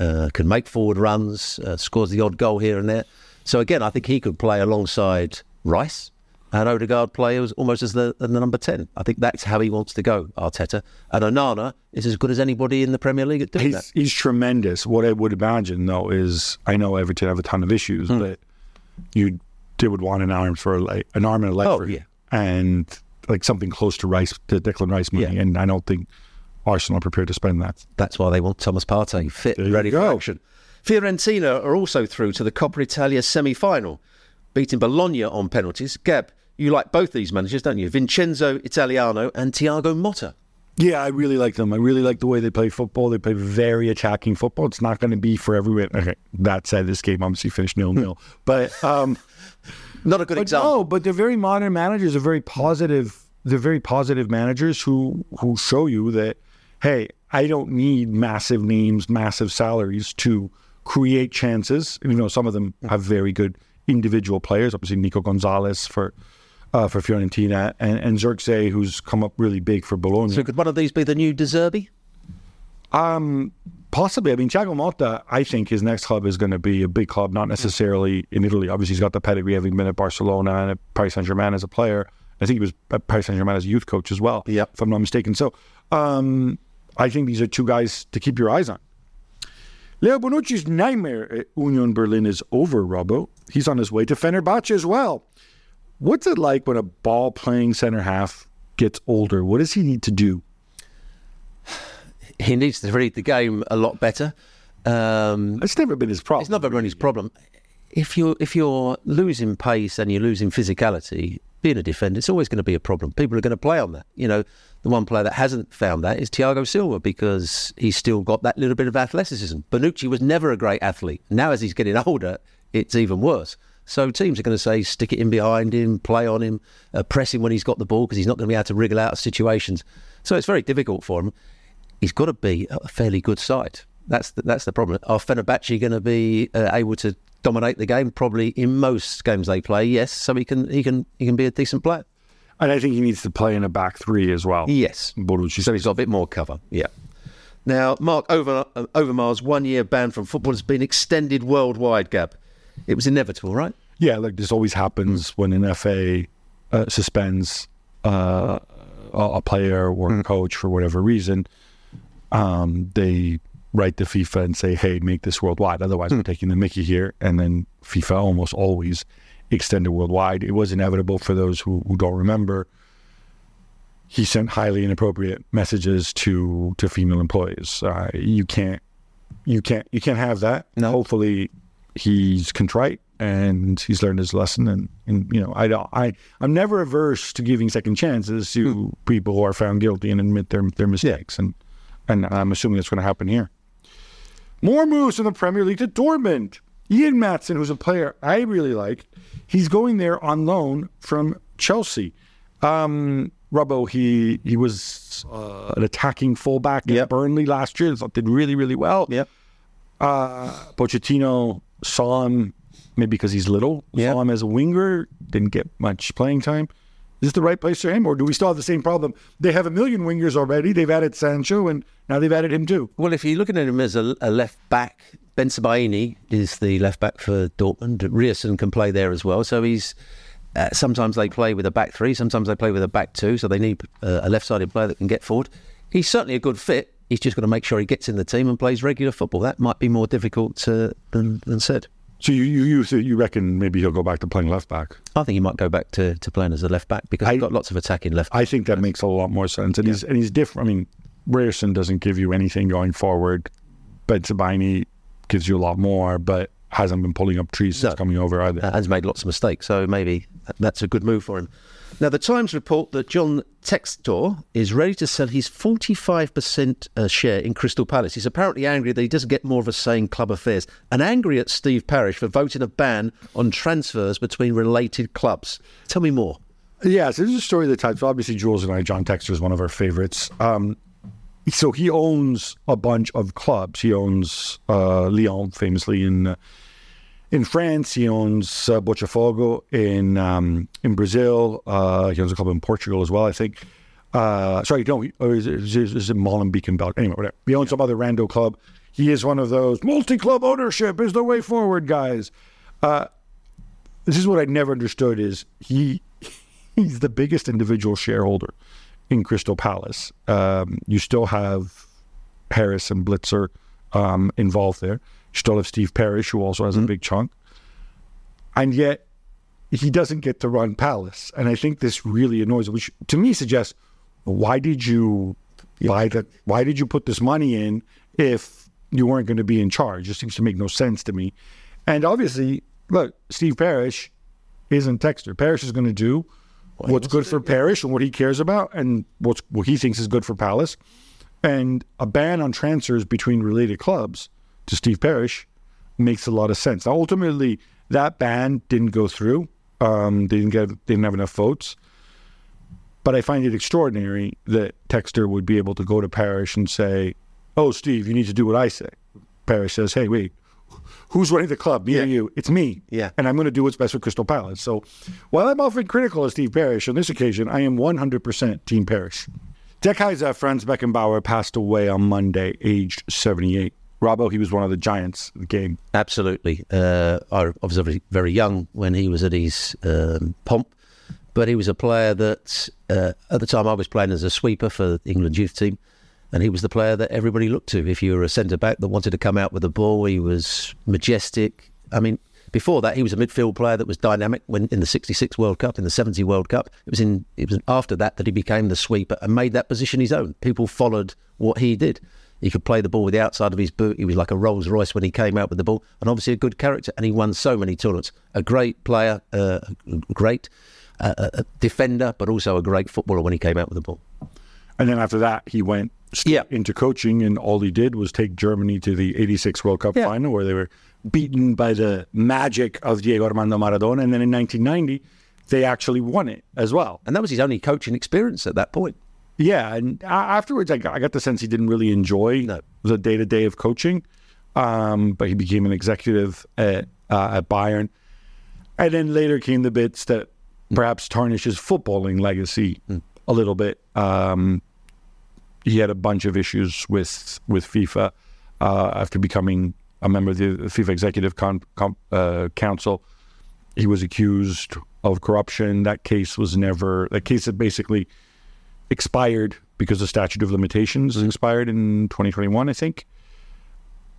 uh, can make forward runs, uh, scores the odd goal here and there. So again, I think he could play alongside Rice and Odegaard play as, almost as the, the number 10. I think that's how he wants to go, Arteta. And Onana is as good as anybody in the Premier League at doing that. He's, he's tremendous. What I would imagine, though, is I know Everton have a ton of issues, Hmm. but you they would want an arm for a leg, an arm and a leg Oh, for yeah. and like something close to Rice to Declan Rice money. Yeah. And I don't think Arsenal are prepared to spend that. That's why they want Thomas Partey fit There ready for action. Fiorentina are also through to the Coppa Italia semi-final, beating Bologna on penalties. Gab, you like both these managers, don't you? Vincenzo Italiano and Thiago Motta. Yeah, I really like them. I really like the way they play football. They play very attacking football. It's not going to be for everyone. Okay, that said, this game obviously finished nil nil. but um, Not a good but example. no, but they're very modern managers. They're very positive. They're very positive managers who who show you that hey, I don't need massive names, massive salaries to create chances. You know, some of them have very good individual players. Obviously, Nico Gonzalez for uh, for Fiorentina and and Zirkzee, who's come up really big for Bologna. So could one of these be the new De Zerbi? Um, possibly. I mean, Thiago Motta, I think his next club is going to be a big club, not necessarily in Italy. Obviously, he's got the pedigree having been at Barcelona and at Paris Saint Germain as a player. I think he was at Paris Saint Germain as a youth coach as well, Yep. if I'm not mistaken. So, um, I think these are two guys to keep your eyes on. Leo Bonucci's nightmare at Union Berlin is over, Robbo. He's on his way to Fenerbahce as well. What's it like when a ball playing center half gets older? What does he need to do? He needs to read the game a lot better. Um, That's never been his problem. It's never been everybody's problem. If you're if you're losing pace and you're losing physicality, being a defender, it's always going to be a problem. People are going to play on that. You know, the one player that hasn't found that is Thiago Silva because he's still got that little bit of athleticism. Bonucci was never a great athlete. Now, as he's getting older, it's even worse. So teams are going to say, stick it in behind him, play on him, uh, press him when he's got the ball because he's not going to be able to wriggle out of situations. So it's very difficult for him. He's got to be a fairly good side. That's the, that's the problem. Are Fenerbahce going to be uh, able to dominate the game? Probably in most games they play, yes. So he can he can he can be a decent player. And I think he needs to play in a back three as well. Yes. Borucci. So he's got a bit more cover. Yeah. Now, Mark Over, uh, Overmars' one year ban from football has been extended worldwide, Gab. It was inevitable, right? Yeah, like this always happens when an FA uh, suspends uh, a a player or a coach for whatever reason. Um, they write to FIFA and say, "Hey, make this worldwide." Otherwise, we're taking the Mickey here. And then FIFA almost always extend it worldwide. It was inevitable for those who, who don't remember. He sent highly inappropriate messages to to female employees. Uh, you can't, you can't, you can't have that. No. Hopefully, he's contrite and he's learned his lesson. And, and you know, I don't, I, I'm never averse to giving second chances to people who are found guilty and admit their their mistakes. And and I'm assuming that's going to happen here. More moves in the Premier League to Dortmund. Ian Maatsen, who's a player I really like, he's going there on loan from Chelsea. Um, Robbo, he he was uh, an attacking fullback at Yep. Burnley last year. Did really really well. Yep. Uh, Pochettino saw him maybe because he's little. Yeah. Saw him as a winger. Didn't get much playing time. Is this the right place for him, or do we still have the same problem? They have a million wingers already. They've added Sancho, and now they've added him too. Well, if you're looking at him as a, a left back, Bensebaini is the left back for Dortmund. Ryerson can play there as well. So he's uh, sometimes they play with a back three, sometimes they play with a back two. So they need uh, a left-sided player that can get forward. He's certainly a good fit. He's just got to make sure he gets in the team and plays regular football. That might be more difficult uh, than, than said. So you you you, you reckon maybe he'll go back to playing left back? I think he might go back to, to playing as a left back because I- he's got lots of attacking left. I think that makes a lot more sense. And he's and he's different. I mean, Ryerson doesn't give you anything going forward. Bensebaini gives you a lot more, but hasn't been pulling up trees since No. coming over either. uh, has made lots of mistakes. So maybe that's a good move for him. Now, the Times report that John Textor is ready to sell his 45% uh, share in Crystal Palace. He's apparently angry that he doesn't get more of a say in club affairs and angry at Steve Parish for voting a ban on transfers between related clubs. Tell me more. Yes, this is a story of the Times. Obviously, Juls and I, John Textor is one of our favorites. Um, so he owns a bunch of clubs. He owns uh, Lyon, famously in uh, in France. He owns uh, Botafogo in um, in Brazil. Uh, he owns a club in Portugal as well, I think. Uh, sorry, no, he- is it, is it, is it Molenbeek in Belgium? Anyway, whatever. He owns some other rando club. He is one of those multi-club ownership is the way forward, guys. Uh, this is what I never understood: is he he's the biggest individual shareholder in Crystal Palace. Um, you still have Harris and Blitzer um, involved there. You still have Steve Parish, who also has a big chunk. And yet, he doesn't get to run Palace. And I think this really annoys which to me suggests why did you buy that? Why did you put this money in if you weren't going to be in charge? It seems to make no sense to me. And obviously, look, Steve Parish isn't Textor. Parish is going to do what's good for Parish and what he cares about, and what's what he thinks is good for Palace. And a ban on transfers between related clubs to Steve Parish makes a lot of sense. Now, ultimately, that ban didn't go through. Um, they didn't get they didn't have enough votes. But I find it extraordinary that Textor would be able to go to Parish and say, "Oh, Steve, you need to do what I say." Parish says, "Hey, wait, who's running the club? Me or you? It's me. Yeah. And I'm going to do what's best for Crystal Palace. So while I'm often critical of Steve Parish, on this occasion, I am 100% Team Parish. Dekaiser Franz Beckenbauer passed away on Monday, aged 78. Robbo, he was one of the giants of the game. Absolutely. Uh, I was very, very young when he was at his um, pomp, but he was a player that uh, at the time I was playing as a sweeper for the England youth team, and he was the player that everybody looked to. If you were a centre back that wanted to come out with the ball, he was majestic. I mean, before that, he was a midfield player that was dynamic. When in the '66 World Cup, in the '70 World Cup, it was in it was after that that he became the sweeper and made that position his own. People followed what he did. He could play the ball with the outside of his boot. He was like a Rolls Royce when he came out with the ball, and obviously a good character. And he won so many tournaments. A great player, uh, great uh, a defender, but also a great footballer when he came out with the ball. And then after that, he went Yeah. into coaching, and all he did was take Germany to the 86 World Cup Yeah. final where they were beaten by the magic of Diego Armando Maradona. And then in 1990, they actually won it as well. And that was his only coaching experience at that point. Yeah, and afterwards, I got, I got the sense he didn't really enjoy No. the day to day of coaching. Um, but he became an executive at uh, at Bayern, and then later came the bits that perhaps tarnish his footballing legacy a little bit. Um, he had a bunch of issues with with FIFA uh, after becoming a member of the FIFA Executive Con- Con- uh, Council. He was accused of corruption. That case was never. That case had basically expired because the statute of limitations expired in 2021, I think.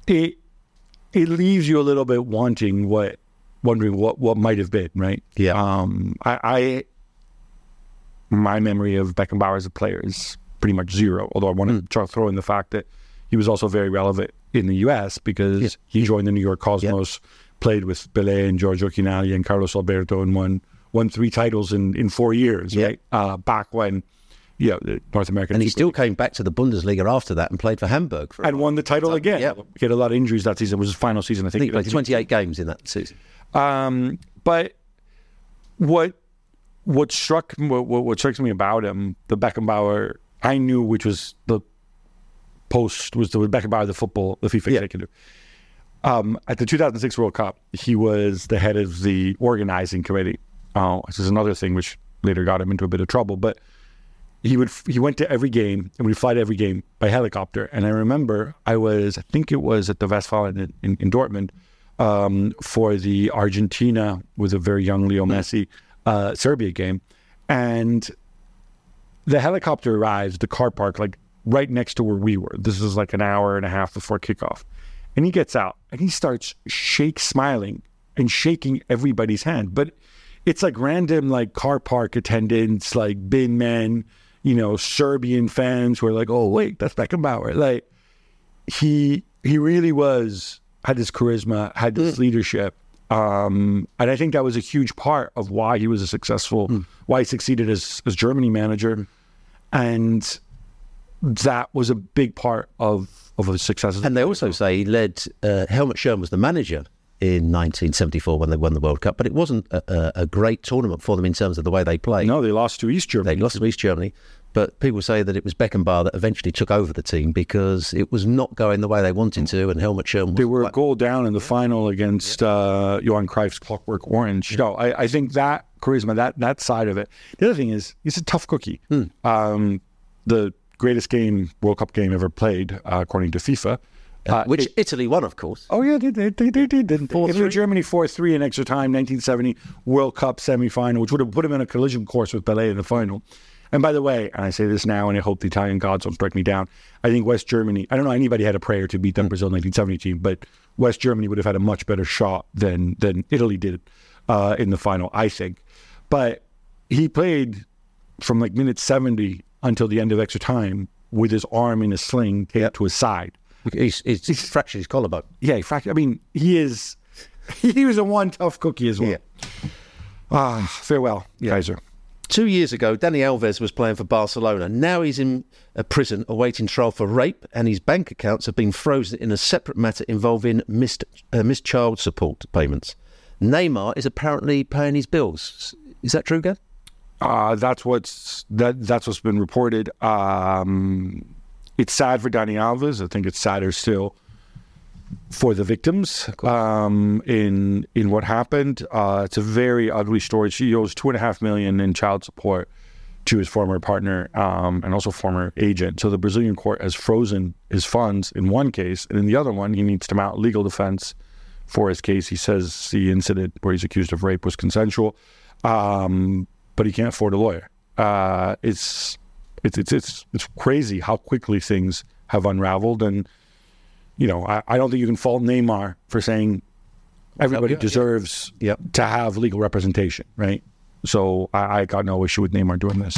It it leaves you a little bit wanting what wondering what what might have been, right? Yeah. Um I, I my memory of Beckenbauer as a player is pretty much zero, although I want to to throw in the fact that he was also very relevant in the US because he joined the New York Cosmos, played with Pelé and Giorgio Chinaglia and Carlos Alberto and won won three titles in, in four years, Yeah. right? Uh, back when you know, the North American And he still League- came back to the Bundesliga after that and played for Hamburg for and won the title again. yeah. He had a lot of injuries that season. It was his final season, I I think. think he played 28 games in that season. Um, but what what struck what, what what strikes me about him, the Beckenbauer, I knew which was the post was the Beckenbauer, the football, the FIFA Yeah. executive. Um, at the 2006 World Cup, he was the head of the organizing committee. Uh, this is another thing which later got him into a bit of trouble, but he would he went to every game and would fly to every game by helicopter. And I remember I was I think it was at the Westfalen in, in, in Dortmund um, for the Argentina with a very young Leo Messi uh, Serbia game, and the helicopter arrives, the car park like right next to where we were. This is like an hour and a half before kickoff, and he gets out and he starts shake smiling and shaking everybody's hand, but it's like random like car park attendants, like bin men, you know, Serbian fans who are like, oh wait, that's Beckenbauer. Like he he really was had this charisma, had this mm. leadership. Um, and I think that was a huge part of why he was a successful, mm. why he succeeded as as Germany manager, mm. And that was a big part of of his success. And they also say he led, uh, Helmut Schön was the manager in 1974 when they won the World Cup, but it wasn't a, a, great tournament for them in terms of the way they played. no, they lost to East Germany. They lost to East Germany, but people say that it was Beckenbauer that eventually took over the team because it was not going the way they wanted to, and Helmut was They were a goal down in the final against uh, Johan Cruyff's Clockwork Orange. No, I, I think that charisma, that that side of it. The other thing is, he's a tough cookie. Hmm. Um, the greatest game, World Cup game ever played, uh, according to FIFA. Uh, which it- Italy won, of course. Oh yeah, they they they, they did. Four, Italy, three? Germany four three in extra time, 1970 World Cup semifinal, which would have put him in a collision course with Pelé in the final. And by the way, and I say this now, and I hope the Italian gods don't strike me down. I think West Germany. I don't know anybody had a prayer to beat that Brazil 1970 team, but West Germany would have had a much better shot than than Italy did uh, in the final. I think, but he played from like minute 70 until the end of extra time with his arm in a sling taped to his side. He's, he's, he's fractured his collarbone. Yeah, in fact, I mean, he is. He was a one tough cookie as well. Yeah. Ah, farewell, Kaiser. Two years ago, Dani Alves was playing for Barcelona. Now he's in a prison awaiting trial for rape, and his bank accounts have been frozen in a separate matter involving missed, uh, missed child support payments. Neymar is apparently paying his bills. Is that true, Gab? Uh, that's what's that. That's what's been reported. Um, it's sad for Dani Alves. I think it's sadder still for the victims um, in in what happened. Uh, it's a very ugly story. She owes two and a half million in child support to his former partner um, and also former agent. So the Brazilian court has frozen his funds in one case, and in the other one, he needs to mount legal defense for his case. He says the incident where he's accused of rape was consensual, um, but he can't afford a lawyer. Uh, it's it's it's it's it's crazy how quickly things have unraveled, and you know I, I don't think you can fault Neymar for saying everybody yeah. deserves Yep. to have legal representation, right? So I, I got no issue with Neymar doing this.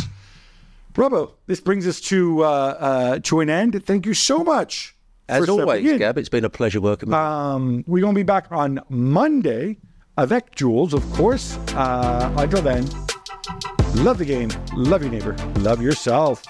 Robbo, this brings us to uh, uh, to an end. Thank you so much. As always, in. Gab, it's been a pleasure working with you. Um, we're going to be back on Monday avec Juls, of course. Uh, until then, love the game, love your neighbor, love yourself.